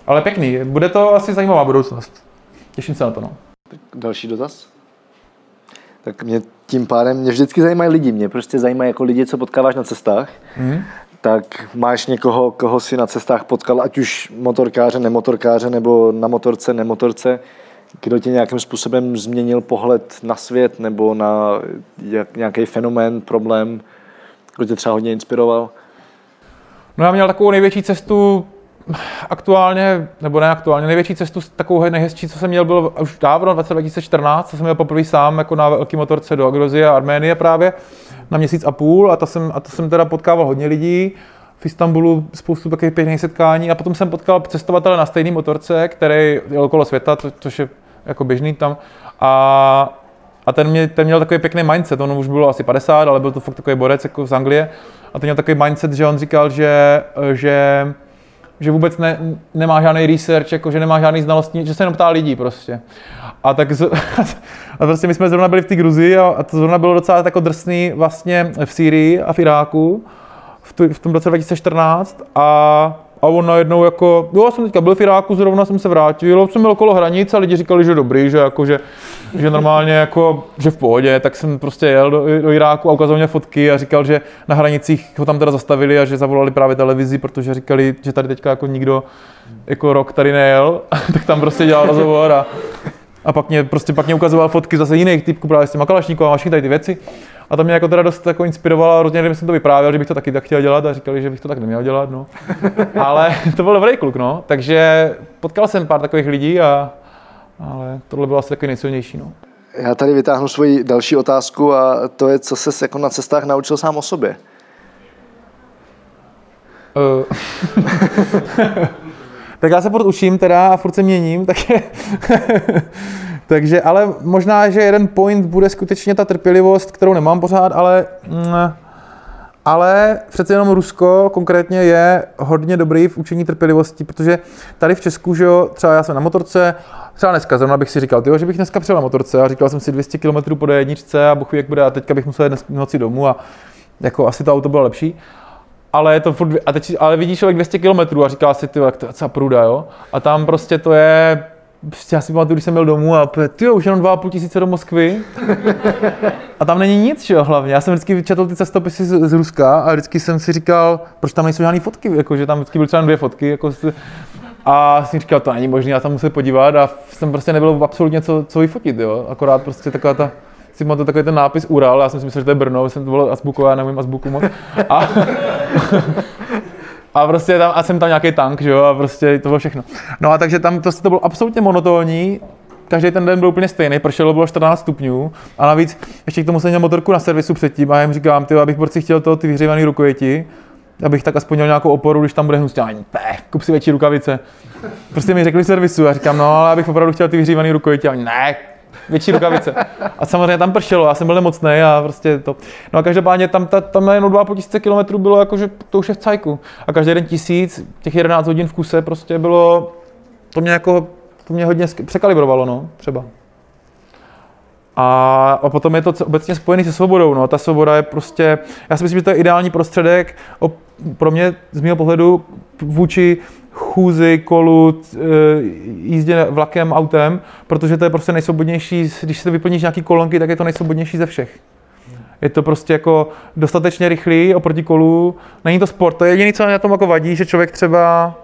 Ale pěkný, bude to asi zajímavá budoucnost. Těším se na to, no. Tak další dotaz? Tak mě tím pádem, mě vždycky zajímají lidi, mě prostě zajímají jako lidi, co potkáváš na cestách. Mm tak máš někoho, koho si na cestách potkal, ať už motorkáře, nemotorkáře, nebo na motorce, nemotorce, kdo tě nějakým způsobem změnil pohled na svět, nebo na nějaký fenomén, problém, kdo tě třeba hodně inspiroval? No já měl takovou největší cestu aktuálně, nebo ne aktuálně, největší cestu, takovou nejhezčí, co jsem měl, byl už dávno, v 2014, co jsem měl poprvé sám jako na velký motorce do Agrozie a Arménie právě na měsíc a půl a to jsem, a to jsem teda potkával hodně lidí. V Istanbulu spoustu takových pěkných setkání a potom jsem potkal cestovatele na stejné motorce, který jel okolo světa, co, což je jako běžný tam. A, a ten, mě, ten měl takový pěkný mindset, on už bylo asi 50, ale byl to fakt takový borec jako z Anglie. A ten měl takový mindset, že on říkal, že, že že vůbec ne, nemá žádný research, jako že nemá žádný znalostní, že se jenom ptá lidí prostě. A tak z, a prostě my jsme zrovna byli v té Gruzii a, a to zrovna bylo docela jako drsný vlastně v Sýrii a v Iráku v, tu, v tom roce 2014 a a on najednou jako, jo, já jsem teďka byl v Iráku, zrovna jsem se vrátil, jsem byl okolo hranice a lidi říkali, že dobrý, že jako, že, že normálně jako, že v pohodě, tak jsem prostě jel do, do Iráku a ukazoval mě fotky a říkal, že na hranicích ho tam teda zastavili a že zavolali právě televizi, protože říkali, že tady teďka jako nikdo jako rok tady nejel, tak tam prostě dělal rozhovor a, a pak mě, prostě pak mě ukazoval fotky zase jiných typků právě s těma kalašníků a všechny tady ty věci. A to mě jako teda dost jako inspirovalo hrozně jsem to vyprávěl, že bych to taky tak chtěl dělat a říkali, že bych to tak neměl dělat, no. Ale to byl dobrý kluk, no. Takže potkal jsem pár takových lidí a ale tohle bylo asi takový nejsilnější, no. Já tady vytáhnu svoji další otázku a to je, co se jako na cestách naučil sám o sobě. Uh. tak já se furt učím teda a furt se měním, tak je takže, ale možná, že jeden point bude skutečně ta trpělivost, kterou nemám pořád, ale, mm, ale přece jenom Rusko konkrétně je hodně dobrý v učení trpělivosti, protože tady v Česku, že jo, třeba já jsem na motorce, třeba dneska zrovna bych si říkal, tyjo, že bych dneska přijel na motorce a říkal jsem si 200 km po jedničce a buchu, jak bude a teďka bych musel jít noci domů a jako asi to auto bylo lepší ale je to furt, a teď, ale vidíš člověk 200 km a říká si, ty, jak to je pruda, jo? A tam prostě to je prostě já si pamatuju, když jsem byl domů a ty už jenom 2,5 tisíce do Moskvy. A tam není nic, že jo, hlavně. Já jsem vždycky četl ty cestopisy z, z Ruska a vždycky jsem si říkal, proč tam nejsou žádné fotky, jako, že tam vždycky byly třeba dvě fotky. Jako, a jsem říkal, to není možné, já tam musím podívat a jsem prostě nebyl absolutně co, co vyfotit, jo. Akorát prostě taková ta si pamatuju takový ten nápis Ural, já jsem si myslel, že to je Brno, jsem to bylo azbuková, já nevím azbuku moc. A, a prostě tam, a jsem tam nějaký tank, že jo, a prostě to bylo všechno. No a takže tam to, to bylo absolutně monotónní, každý ten den byl úplně stejný, pršelo bylo 14 stupňů a navíc ještě k tomu jsem měl motorku na servisu předtím a já jim říkám, ty, abych prostě chtěl to ty vyhřívaný rukojeti, abych tak aspoň měl nějakou oporu, když tam bude ne, kup si větší rukavice. Prostě mi řekli servisu, já říkám, no, ale abych opravdu chtěl ty vyhřívaný rukojeti, a oni, ne, větší rukavice. A samozřejmě tam pršelo, já jsem byl nemocný a prostě to. No a každopádně tam, ta, tam na jenom 2,5 tisíce kilometrů bylo jako, že to už je v cajku. A každý den tisíc, těch 11 hodin v kuse prostě bylo, to mě jako, to mě hodně překalibrovalo, no, třeba. A, a potom je to obecně spojené se svobodou. No. Ta svoboda je prostě, já si myslím, že to je ideální prostředek o, pro mě z mého pohledu vůči chůzi, kolu, c- e, jízdě vlakem, autem, protože to je prostě nejsvobodnější, když se vyplníš nějaký kolonky, tak je to nejsvobodnější ze všech. Je to prostě jako dostatečně rychlý oproti kolu. Není to sport, to je jediné, co mě na tom jako vadí, že člověk třeba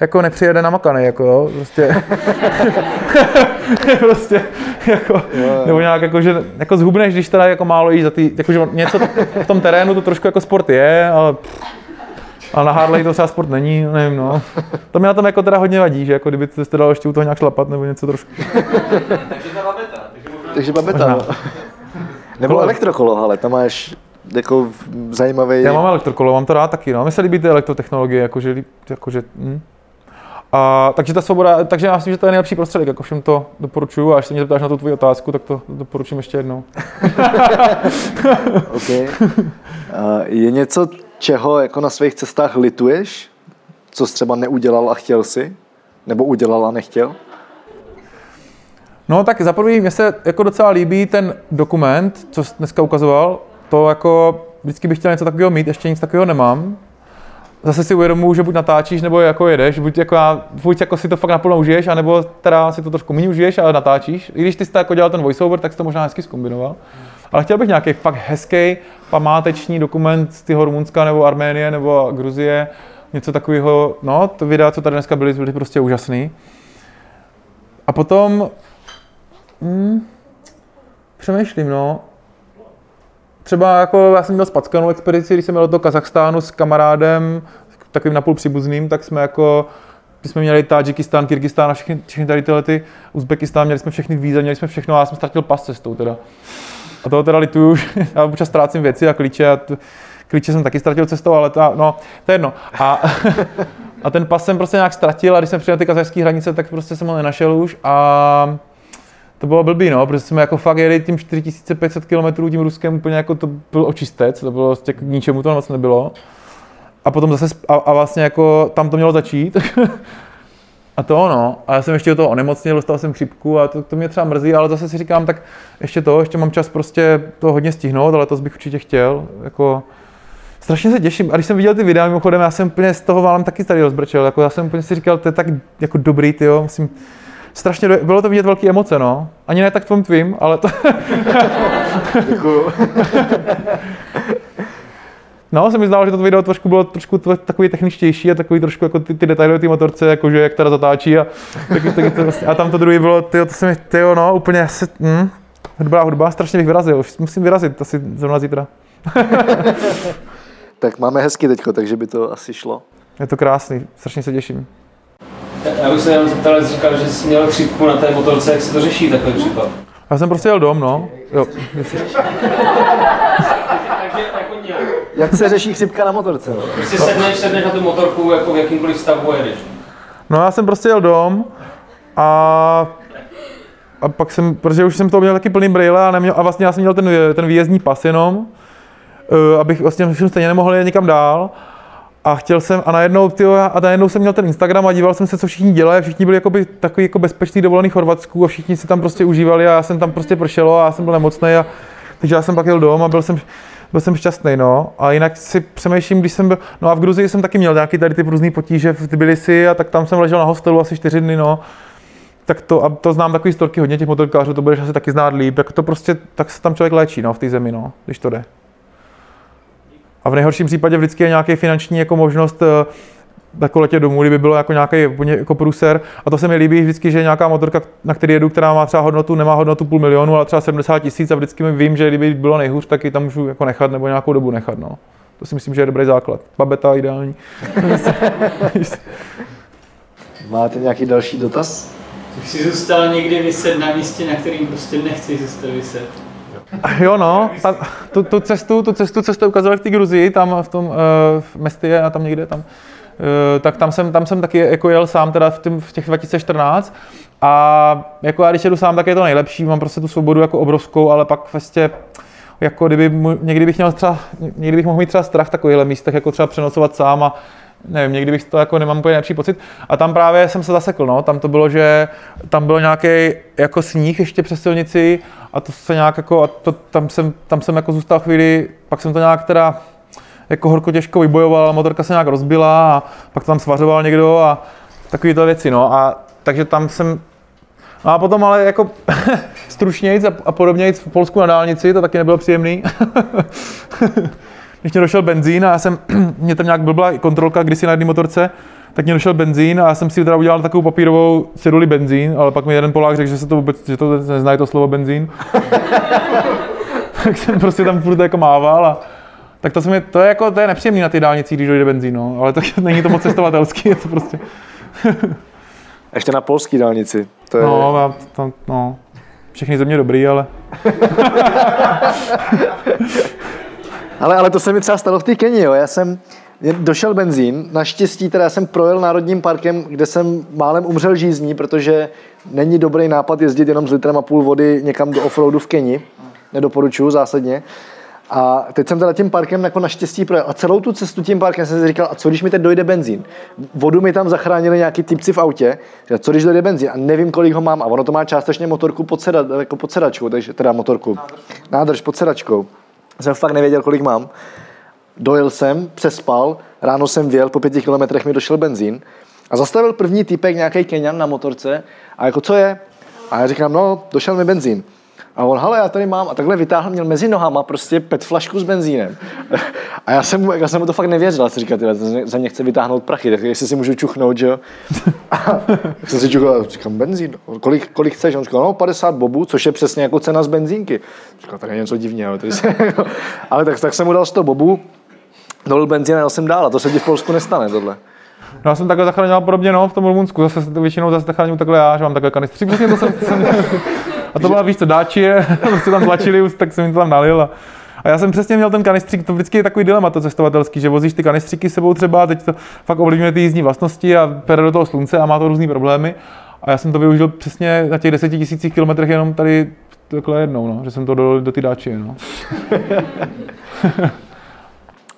jako nepřijede namakaný, jako jo, prostě. prostě, jako, nebo nějak jako, že jako zhubneš, když teda jako málo jíš za ty, jako, že něco v tom terénu to trošku jako sport je, ale a na Harley to třeba sport není, nevím, no. To mě na tom jako teda hodně vadí, že jako kdyby jste dal ještě u toho nějak šlapat nebo něco trošku. Takže ta babeta. Takže babeta, no. Nebo elektrokolo, ale tam máš jako zajímavý... Já mám elektrokolo, mám to rád taky, no. Mně se líbí ty elektrotechnologie, jakože, jakože hm. A, takže ta svoboda, takže já myslím, že to je nejlepší prostředek, jako všem to doporučuju a až se mě zeptáš na tu tvoji otázku, tak to doporučím ještě jednou. OK. A je něco, čeho jako na svých cestách lituješ? Co jsi třeba neudělal a chtěl si? Nebo udělal a nechtěl? No tak za prvý, mně se jako docela líbí ten dokument, co jsi dneska ukazoval, to jako vždycky bych chtěl něco takového mít, ještě nic takového nemám. Zase si uvědomuji, že buď natáčíš, nebo jako jedeš, buď jako, já, buď jako si to fakt naplno užiješ, anebo teda si to trošku méně užiješ, ale natáčíš. I když ty jsi to jako dělal ten voiceover, tak jsi to možná hezky zkombinoval. Ale chtěl bych nějaký fakt hezký památeční dokument z toho Rumunska nebo Arménie nebo Gruzie, něco takového, no, to videa, co tady dneska byly, byly prostě úžasný. A potom, hmm, přemýšlím, no, třeba jako já jsem měl spackanou expedici, když jsem měl do Kazachstánu s kamarádem, takovým napůl příbuzným, tak jsme jako, když jsme měli Tadžikistán, Kyrgyzstán a všechny, všechny tady tyhle ty, Uzbekistán, měli jsme všechny víza, měli jsme všechno a já jsem ztratil pas cestou teda. A toho teda lituju, já občas ztrácím věci a klíče a t- klíče jsem taky ztratil cestou, ale ta, no, to je jedno. A, a ten pas jsem prostě nějak ztratil a když jsem přijel ty kazachské hranice, tak prostě jsem ho nenašel už a to bylo blbý, no, protože jsme jako fakt jeli tím 4500 km tím Ruskem úplně jako to byl očistec, to bylo prostě k ničemu to moc nebylo. A potom zase, a, a vlastně jako tam to mělo začít. a to no, a já jsem ještě do toho onemocněl, dostal jsem chřipku a to, to mě třeba mrzí, ale zase si říkám, tak ještě to, ještě mám čas prostě to hodně stihnout, ale to bych určitě chtěl, jako strašně se těším. A když jsem viděl ty videa, mimochodem, já jsem úplně z toho málem taky tady rozbrčel, jako já jsem úplně si říkal, to je tak jako dobrý, ty jo, musím, strašně, do... bylo to vidět velké emoce, no. Ani ne tak tvým tvým, ale to... No, se mi zdálo, že to video trošku bylo trošku takový techničtější a takový trošku jako ty, ty detaily o té motorce, jakože jak teda zatáčí a, taky, taky to, vlastně, a tam to druhý bylo, tyjo, to se mi, tyjo, no, úplně se, hm, dobrá hudba, strašně bych vyrazil, už musím vyrazit asi zrovna zítra. Tak máme hezky teďko, takže by to asi šlo. Je to krásný, strašně se těším. Já bych se jenom zeptal, jsi říkal, že jsi měl chřipku na té motorce, jak se to řeší takový případ? Já jsem prostě jel dom, no. Jo. Jak se řeší chřipka na motorce? No? Prostě sedneš, sedneš na tu motorku jako v jakýmkoliv stavu a jedeš. No já jsem prostě jel dom a, a pak jsem, protože už jsem to měl taky plný brýle a, neměl, a vlastně já jsem měl ten, ten výjezdní pas jenom, uh, abych vlastně jsem stejně nemohl jet někam dál. A chtěl jsem, a najednou, tyjo, a najednou jsem měl ten Instagram a díval jsem se, co všichni dělají, všichni byli jakoby takový jako bezpečný dovolený v Chorvatsku a všichni si tam prostě užívali a já jsem tam prostě pršelo a já jsem byl nemocný a takže já jsem pak jel dom a byl jsem, byl jsem šťastný, no. A jinak si přemýšlím, když jsem byl, no a v Gruzii jsem taky měl nějaký tady ty různý potíže v Tbilisi a tak tam jsem ležel na hostelu asi čtyři dny, no. Tak to, a to znám takový storky hodně těch motorkářů, to budeš asi taky znát líp, tak to prostě, tak se tam člověk léčí, no, v té zemi, no, když to jde. A v nejhorším případě vždycky je nějaký finanční jako možnost, eh, jako letět domů, kdyby bylo jako nějaký jako průser. A to se mi líbí vždycky, že nějaká motorka, na který jedu, která má třeba hodnotu, nemá hodnotu půl milionu, ale třeba 70 tisíc a vždycky mi vím, že kdyby bylo nejhůř, tak ji tam můžu jako nechat nebo nějakou dobu nechat. No. To si myslím, že je dobrý základ. Babeta ideální. Máte nějaký další dotaz? Už jsi zůstal někdy vyset na místě, na kterým prostě nechci zůstat vyset. Jo no, ta, tu, tu, cestu, tu cestu, co jste ukazovali v té Gruzii, tam v tom uh, v Mestie a tam někde tam, uh, tak tam jsem, tam jsem taky jako jel sám teda v, tím, v těch 2014 a jako já když jedu sám, tak je to nejlepší, mám prostě tu svobodu jako obrovskou, ale pak vlastně jako kdyby, někdy bych měl třeba, někdy bych mohl mít třeba strach v takovýchhle místech, jako třeba přenocovat sám a nevím, někdy bych to jako nemám úplně nejlepší pocit. A tam právě jsem se zasekl, no. Tam to bylo, že tam byl nějaký jako sníh ještě přes silnici a to se nějak jako, a to, tam, jsem, tam jsem jako zůstal chvíli, pak jsem to nějak teda jako horko těžko vybojoval, motorka se nějak rozbila a pak tam svařoval někdo a takovéto věci, no. A takže tam jsem, No a potom ale jako stručnějc a, podobnějc v Polsku na dálnici, to taky nebylo příjemný. Když mě došel benzín a já jsem, mě tam nějak byla kontrolka kdysi na jedné motorce, tak mě došel benzín a já jsem si teda udělal takovou papírovou ceduli benzín, ale pak mi jeden Polák řekl, že se to vůbec, že to neznají to slovo benzín. tak jsem prostě tam furt jako mával a tak to, se mi, to je jako, to je nepříjemný na ty dálnici, když dojde benzín, no. ale tak není to moc cestovatelský, je to prostě, Ještě na polský dálnici. To je... no, já tam, no, všechny země dobrý, ale Ale, ale to se mi třeba stalo v té Keni, jo. Já jsem došel benzín, naštěstí teda jsem projel národním parkem, kde jsem málem umřel žízní, protože není dobrý nápad jezdit jenom s litrem a půl vody někam do offroadu v Keni. Nedoporučuju zásadně. A teď jsem teda tím parkem jako naštěstí projel. A celou tu cestu tím parkem jsem si říkal, a co když mi teď dojde benzín? Vodu mi tam zachránili nějaký typci v autě, co když dojde benzín? A nevím, kolik ho mám. A ono to má částečně motorku pod, seda, jako pod sedačkou, takže teda motorku. Nádrž pod sedačkou. Jsem fakt nevěděl, kolik mám. Dojel jsem, přespal, ráno jsem věl, po pěti kilometrech mi došel benzín a zastavil první týpek, nějaký Kenian na motorce a jako co je? A já říkám, no, došel mi benzín. A on, hele, já tady mám, a takhle vytáhl, měl mezi nohama prostě pet flašku s benzínem. A já jsem, mu- já jsem mu to fakt nevěřil, jsem říkal, tyhle, ze mě chce vytáhnout prachy, tak jestli si můžu čuchnout, že jo. A tak jsem si čuchl, říkám, benzín, kolik, kolik chceš? On říkal, no 50 bobů, což je přesně jako cena z benzínky. Říkal, tak je něco divného. Tady se, ale tak, tak jsem mu dal 100 bobů, dolil benzín a jel jsem dál. A to se ti v Polsku nestane, tohle. No já jsem takhle zachraňoval podobně no, v tom Rumunsku, zase to většinou zase zachraňuji takhle já, že mám takhle kanistry, přesně to jsem, jsem a to byla víš co, dáčie, prostě tam tlačili, tak jsem jim to tam nalil a, a já jsem přesně měl ten kanistřík, to vždycky je takový dilema to cestovatelský, že vozíš ty kanistříky s sebou třeba, teď to fakt ovlivňuje ty jízdní vlastnosti a pere do toho slunce a má to různý problémy. A já jsem to využil přesně na těch deseti tisících kilometrech jenom tady takhle jednou, no, že jsem to do, do ty dáčie. No.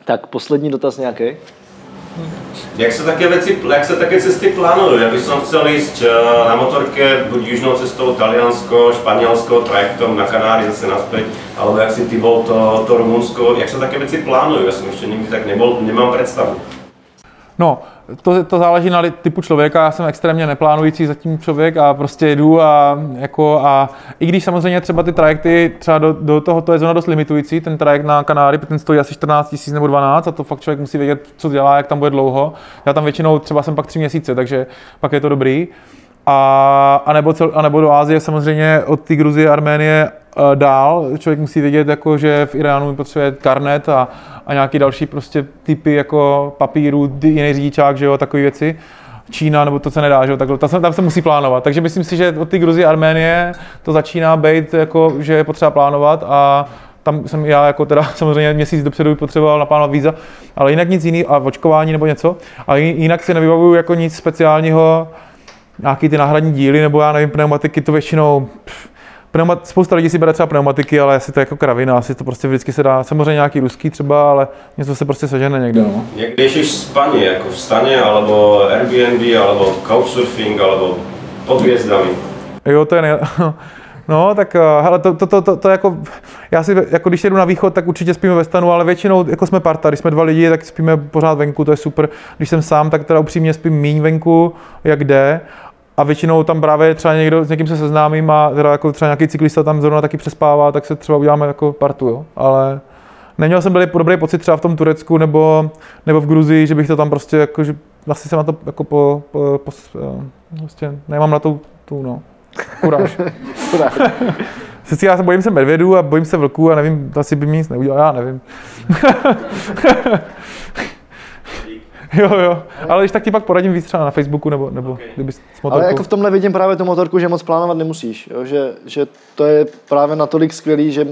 Tak poslední dotaz nějaký? Jak se také věci, jak se také cesty plánují? Já bych chcel ísť eh, na motorke buď južnou cestou Taliansko, Španělsko, trajektom na Kanáry zase naspäť, alebo jak si ty bol to, to Rumunsko, jak se také věci plánují? Já jsem ještě nikdy tak nebol, nemám představu. No, to, to záleží na typu člověka. Já jsem extrémně neplánující zatím člověk a prostě jedu a, jako, a i když samozřejmě třeba ty trajekty, třeba do, do toho to je zóna dost limitující, ten trajekt na Kanáry, ten stojí asi 14 000 nebo 12 a to fakt člověk musí vědět, co dělá, jak tam bude dlouho. Já tam většinou třeba jsem pak tři měsíce, takže pak je to dobrý. A, a, nebo cel, a nebo do Ázie samozřejmě od té Gruzie, Arménie eh, dál. Člověk musí vědět, jako, že v Iránu potřebuje karnet a, a nějaký další prostě typy jako papíru, jiný řidičák, že jo, takové věci. Čína, nebo to se nedá, že jo, takhle, tam se, tam se musí plánovat. Takže myslím si, že od té Gruzie, Arménie to začíná být, jako, že je potřeba plánovat a tam jsem já jako teda samozřejmě měsíc dopředu potřeboval naplánovat víza, ale jinak nic jiný a očkování nebo něco. A ji- jinak si nevybavuju jako nic speciálního, nějaký ty náhradní díly, nebo já nevím, pneumatiky, to většinou, pff, pneumat, spousta lidí si bere třeba pneumatiky, ale asi to je jako kravina, asi to prostě vždycky se dá, samozřejmě nějaký ruský třeba, ale něco se prostě sežene někde, no. Jak riešiš spanie, jako v stane, alebo Airbnb, alebo couchsurfing, alebo pod hviezdami? Jo, to je nej... No, tak eh, hele, to, to, to, to, to, jako, já si, jako když jedu na východ, tak určitě spíme ve stanu, ale většinou, jako jsme parta, když jsme dva lidi, tak spíme pořád venku, to je super. Když jsem sám, tak teda upřímně spím míň venku, jak jde. A většinou tam právě třeba někdo, s někým se seznámím a teda jako třeba nějaký cyklista tam zrovna taky přespává, tak se třeba uděláme jako partu, jo. Ale neměl jsem dobrý, dobrý pocit třeba v tom Turecku nebo, nebo v Gruzii, že bych to tam prostě jako, že vlastně jsem na to jako po, po, po vlastně nemám na to tu, no, kuráž. Sice já se bojím se medvědů a bojím se vlků a nevím, to asi by mi nic neudělal, já nevím. jo, jo, ale když tak ti pak poradím víc třeba na Facebooku nebo, nebo okay. kdyby s motorkou. Ale jako v tomhle vidím právě tu motorku, že moc plánovat nemusíš. Jo? Že, že to je právě natolik skvělý, že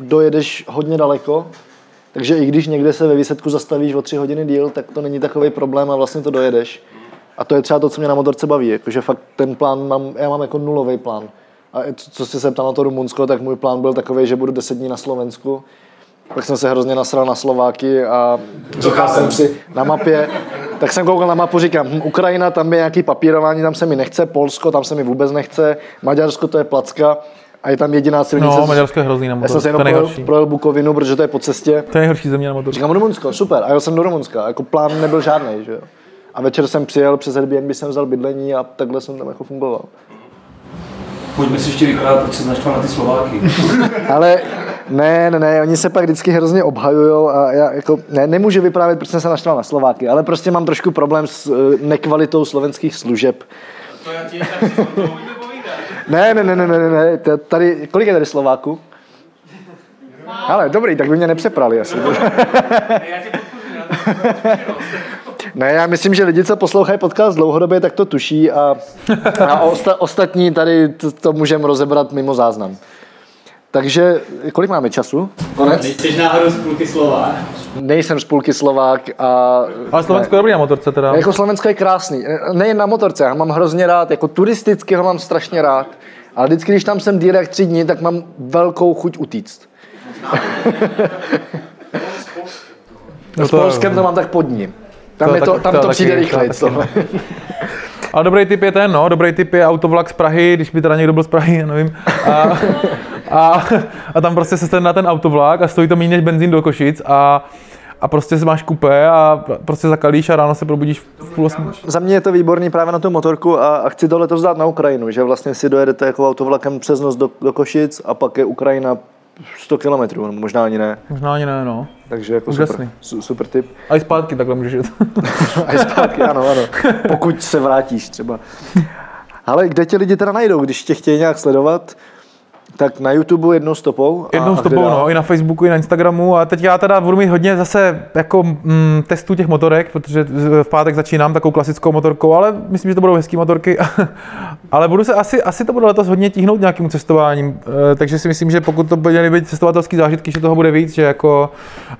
dojedeš hodně daleko, takže i když někde se ve výsledku zastavíš o tři hodiny díl, tak to není takový problém a vlastně to dojedeš. A to je třeba to, co mě na motorce baví, jakože fakt ten plán mám, já mám jako nulový plán. A co jsi se ptal na to Rumunsko, tak můj plán byl takový, že budu 10 dní na Slovensku. Pak jsem se hrozně nasral na Slováky a říkal jsem si na mapě, tak jsem koukal na mapu, říkám, hm, Ukrajina, tam je nějaký papírování, tam se mi nechce, Polsko, tam se mi vůbec nechce, Maďarsko, to je placka a je tam jediná silnice. No, Maďarsko je hrozný na Já jsem se jenom projel, projel Bukovinu, protože to je po cestě. To je nejhorší země na motoru. Říkám Rumunsko, super. A jel jsem do Rumunska. Jako plán nebyl žádný, že jo. A večer jsem přijel přes Airbnb, jsem vzal bydlení a takhle jsem tam jako fungoval. Pojďme si ještě vykládá, proč se naštval na ty Slováky. Ale ne, ne, ne, oni se pak vždycky hrozně obhajují a já jako, ne, nemůžu vyprávět, proč jsem se naštval na Slováky, ale prostě mám trošku problém s uh, nekvalitou slovenských služeb. To já ti tak Ne, ne, ne, ne, ne, ne, tady, kolik je tady Slováků? Ale dobrý, tak by mě nepřeprali asi. Já tě podpořím, Ne, já myslím, že lidi, co poslouchají podcast dlouhodobě, tak to tuší a, a osta, ostatní tady to, to můžeme rozebrat mimo záznam. Takže kolik máme času? Konec? Jsi náhodou z půlky slova. Nejsem z půlky Slovák a... Ale Slovensko je dobrý na motorce teda. Jako Slovensko je krásný. Nejen na motorce, já mám hrozně rád, jako turisticky ho mám strašně rád. Ale vždycky, když tam jsem direkt tři dny, tak mám velkou chuť utíct. No S Polskem to mám tak pod ní. Tam, To je to, tam to to, taky- přijde to rychleji. no. Ale dobrý tip je ten, no, dobrý tip je autovlak z Prahy, když by teda někdo byl z Prahy, já nevím. A, a, a tam prostě se stane na ten autovlak a stojí to méně než benzín do Košic a, a prostě si máš kupé a prostě zakalíš a ráno se probudíš v půl osmi. Za mě je to výborný právě na tu motorku a, a chci to letos dát na Ukrajinu, že vlastně si dojedete jako autovlakem přes noc do, do Košic a pak je Ukrajina 100 kilometrů, nebo možná ani ne. Možná ani ne, no. Takže jako Úžasný. super, su, super tip. A i zpátky takhle můžeš jet. A i zpátky, ano, ano. Pokud se vrátíš třeba. Ale kde tě lidi teda najdou, když tě chtějí nějak sledovat? Tak na YouTube jednou stopou. a- Jednou a s kde tobou, dál? no, i na Facebooku, i na Instagramu a teď já teda budu mít hodně zase jako mm, testů těch motorek, protože v pátek začínám takovou klasickou motorkou, ale myslím, že to budou hezké motorky, ale budu se asi, asi to bude letos hodně tíhnout nějakým cestováním, Eh, takže si myslím, že pokud to bude být cestovatelský zážitky, že toho bude víc, že jako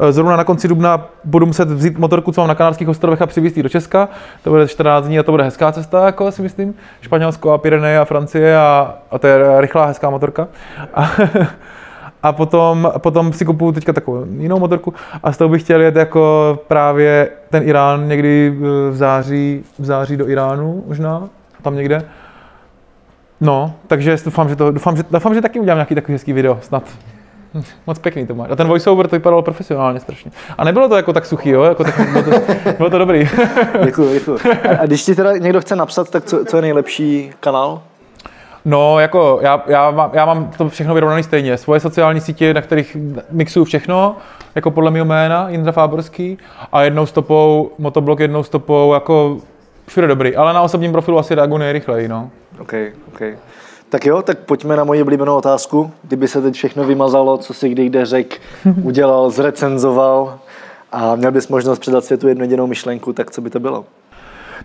eh, zrovna na konci dubna budu muset vzít motorku, co mám na Kanárských ostrovech a přivést do Česka, to bude 14 dní a to bude hezká cesta, jako si myslím, Španělsko a Pyreneje a Francie a, a to je rychlá, hezká motorka. A, a potom, potom si kupuju teďka takovou jinou motorku a z toho bych chtěl jet jako právě ten Irán někdy eh, v září, v září do Iránu možná, tam někde. No, takže doufám, že, to, doufám, že, doufám, že taky udělám nějaký takový hezký video, snad. Hm, Moc pěkný to máš. A ten voiceover to vypadalo profesionálně strašně. A nebylo to jako tak suchý, jo? Jako tak, bylo, to, bylo to dobrý. Děkuju, děkuju. A, a když ti teda někdo chce napsat, tak co, co je nejlepší kanál? No, jako já, já, mám, já mám to všechno vyrovnané stejně. Svoje sociální sítě, na kterých mixuju všechno, jako podle mého jména, Jindra Fáborský, a jednou stopou, motoblog jednou stopou, jako všude dobrý. Ale na osobním profilu asi reaguju nejrychleji, no. OK, OK. Tak jo, tak pojďme na moji oblíbenou otázku. Kdyby se teď všechno vymazalo, co si kdy kde řek, udělal, zrecenzoval a měl bys možnost předat světu jednu jedinou myšlenku, tak co by to bylo?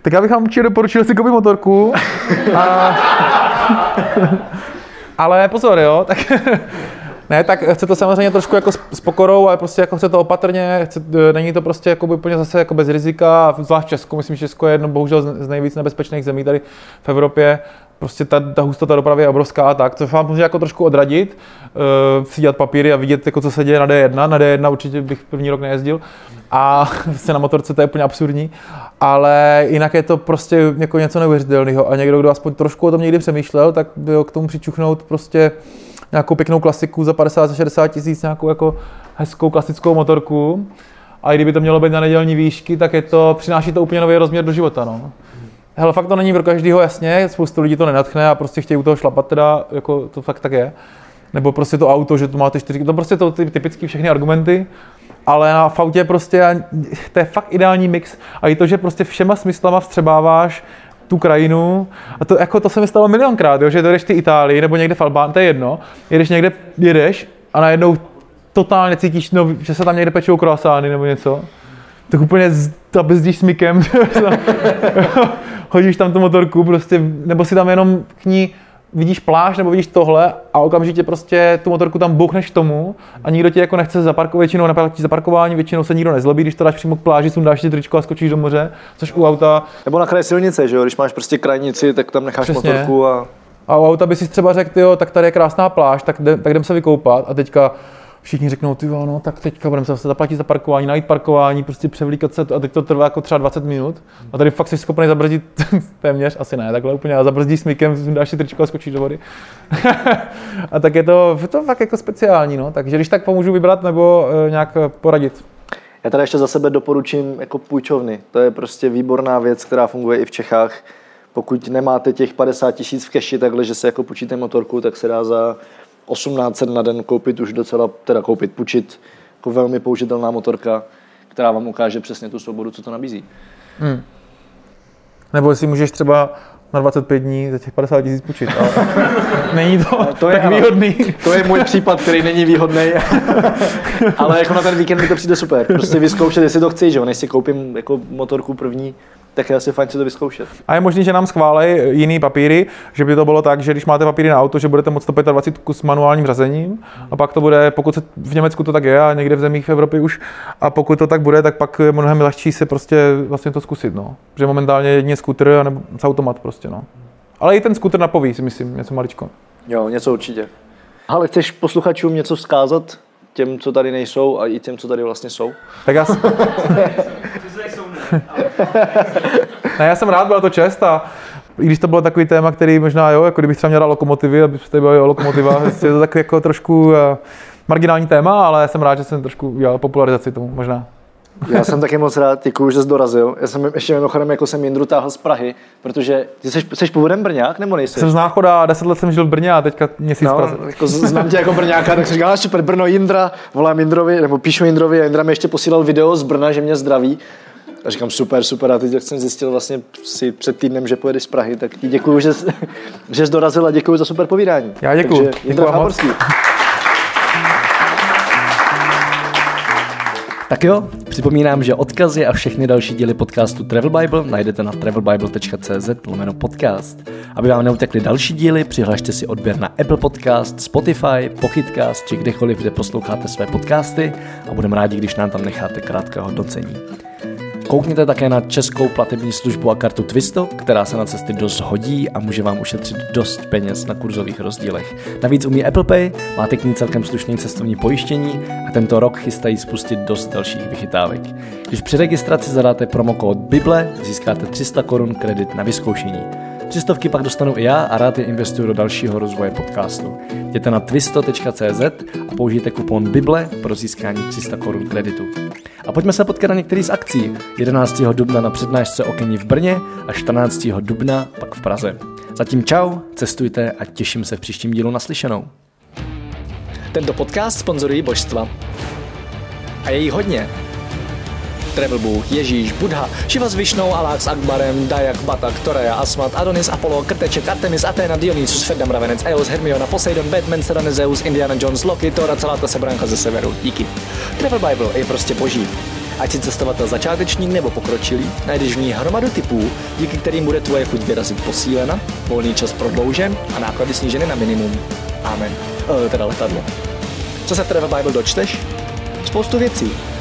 Tak já bych vám určitě doporučil si koupit motorku. A... Ale pozor, jo, tak ne, tak chce to samozřejmě trošku jako s- pokorou, ale prostě jako chce to opatrně, chce, není to prostě jako úplně zase jako bez rizika, zvlášť v Česku, myslím, že Česko je jedno bohužel z nejvíc nebezpečných zemí tady v Evropě, prostě ta, ta hustota dopravy je obrovská a tak, co vám může jako trošku odradit, uh, si dělat papíry a vidět, jako, co se děje na D1, na D1 určitě bych první rok nejezdil a prostě na motorce to je úplně absurdní, ale jinak je to prostě jako něco neuvěřitelného a někdo, kdo aspoň trošku o tom někdy přemýšlel, tak by k tomu přičuchnout prostě nějakou pěknou klasiku za 50-60 tisíc, nějakou jako hezkou klasickou motorku. A i kdyby to mělo být na nedělní výšky, tak je to, přináší to úplně nový rozměr do života. No. Hele, fakt to není pro každého jasně, spoustu lidí to nenatchne a prostě chtějí u toho šlapat, teda, jako to fakt tak je. Nebo prostě to auto, že to máte čtyři, to prostě to ty typické všechny argumenty. ale na v autě prostě to je fakt ideální mix. A i to, že prostě všema smyslama vstřebáváš tu krajinu. A to, jako, to se mi stalo milionkrát, jo, že jdeš ty Itálii nebo někde v Albánii, to je jedno, jedeš někde, jedeš a najednou totálně cítíš, no, že se tam někde pečou kroasány nebo něco. Tak úplně z- ta bezdíš smykem, hodíš tam tu motorku prostě, nebo si tam jenom k ní vidíš pláž nebo vidíš tohle a okamžitě prostě tu motorku tam bouchneš tomu a nikdo ti jako nechce zaparkovat, většinou neplatí zaparkování, většinou se nikdo nezlobí, když to dáš přímo k pláži, sundáš si tričko a skočíš do moře, což u auta Nebo na kraji silnice, že jo? Když máš prostě krajnici, tak tam necháš Přesně. motorku a A u auta by si třeba řekl, jo, tak tady je krásná pláž, tak, jde, tak jdem se vykoupat a teďka všichni řeknou, ty no, tak teďka budeme se zase zaplatit za parkování, najít parkování, prostě převlíkat se a teď to trvá jako třeba 20 minut. A tady fakt jsi schopný zabrzdit téměř, asi ne, takhle úplně, a zabrzdíš smykem, dáš si tričko a skočíš do vody. a tak je to, je to fakt jako speciální, no. Takže když tak pomůžu vybrat nebo e, nějak eh, poradit. Já tady ještě za sebe doporučím jako půjčovny. To je prostě výborná věc, která funguje i v Čechách. Pokud nemáte těch 50 tisíc v keši takhle, že se jako půjčíte motorku, tak se dá za 1800 na den koupit už docela, teda koupit, půjčit jako velmi použitelná motorka, která vám ukáže přesně tu svobodu, co to nabízí. Nebo jestli můžeš třeba na 25 dní za těch 50 tisíc půjčit. Ale není to, to je tak ano. výhodný. To je můj případ, který není výhodný, ale jako na ten víkend mi to přijde super. Prostě vyzkoušet, jestli to chci, že jo, než si koupím jako motorku první, tak je asi fajn si to vyzkoušet. A je možný, že nám schválej jiný papíry, že by to bylo tak, že když máte papíry na auto, že budete moct 125 s manuálním řazením a pak to bude, pokud se v Německu to tak je a někde v zemích v Evropě už, a pokud to tak bude, tak pak je mnohem lehčí se prostě vlastně to zkusit, no. Protože momentálně jedině skuter a nebo s automat prostě, no. Ale i ten skuter napoví, si myslím, něco maličko. Jo, něco určitě. Ale chceš posluchačům něco vzkázat? Těm, co tady nejsou a i těm, co tady vlastně jsou? Tak já, ne, já jsem rád, byla to čest a i když to bylo takový téma, který možná, jo, jako kdybych třeba měl lokomotivy, abyste byli o lokomotivách, je to tak jako trošku eh, marginální téma, ale jsem rád, že jsem trošku udělal popularizaci tomu možná. Já jsem taky moc rád, děkuju, že jsi dorazil. Já jsem ještě mimochodem, jako jsem Jindru táhl z Prahy, protože ty jsi, jsi původem Brňák, nebo nejsi? Jsem z Náchoda, deset let jsem žil v Brně a teďka měsíc v No, Praze. jako znám tě jako Brňáka, tak jsem říkal, "Ah, super, Brno, Jindra, volám Jindrovi, nebo píšu Jindrovi a Jindra mi ještě posílal video z Brna, že mě zdraví. A říkám, super, super, a teď jak jsem zjistil vlastně si před týdnem, že pojedeš z Prahy, tak ti děkuju, že, jsi- že jsi dorazil a děkuju za super povídání. Já děkuju. Takže vám moc. Tak jo, připomínám, že odkazy a všechny další díly podcastu Travel Bible najdete na travelbible.cz lomeno podcast. Aby vám neutekly další díly, přihlašte si odběr na Apple Podcast, Spotify, Pocketcast či kdekoliv, kde posloucháte své podcasty a budeme rádi, když nám tam necháte krátké hodnocení. Koukněte také na českou platební službu a kartu Twisto, která se na cesty dost hodí a může vám ušetřit dost peněz na kurzových rozdílech. Navíc umí Apple Pay, máte k ní celkem slušný cestovní pojištění a tento rok chystají spustit dost dalších vychytávek. Když při registraci zadáte promokód Bible, získáte 300 korun kredit na vyzkoušení. Třistovky pak dostanu i já a rád je investuju do dalšího rozvoje podcastu. Jděte na twisto.cz použijte kupon Bible pro získání 300 korun kreditu. A pojďme se potkat na některý z akcí. 11. dubna na přednášce o v Brně a 14. dubna pak v Praze. Zatím čau, cestujte a těším se v příštím dílu naslyšenou. Tento podcast sponzorují božstva. A je jich hodně. Travel Bůh, Ježíš, Buddha, Šiva s Višnou, Alák s Akbarem, Dajak, Batak, Torea, Asmat, Adonis, Apollo, Krteček, Artemis, Athena, Dionysus, Ferdam, Ravenec, Eos, Hermiona, Poseidon, Batman, Serena, Zeus, Indiana Jones, Loki, Thor a celá ta sebranka ze severu. Díky. Travel Bible je prostě boží. Ať si cestovatel začátečník nebo pokročilý, najdeš v ní hromadu typů, díky kterým bude tvoje chuť vyrazit posílena, volný čas prodloužen a náklady sníženy na minimum. Amen. E, teda letadlo. Co se v Travel Bible dočteš? Spoustu věcí.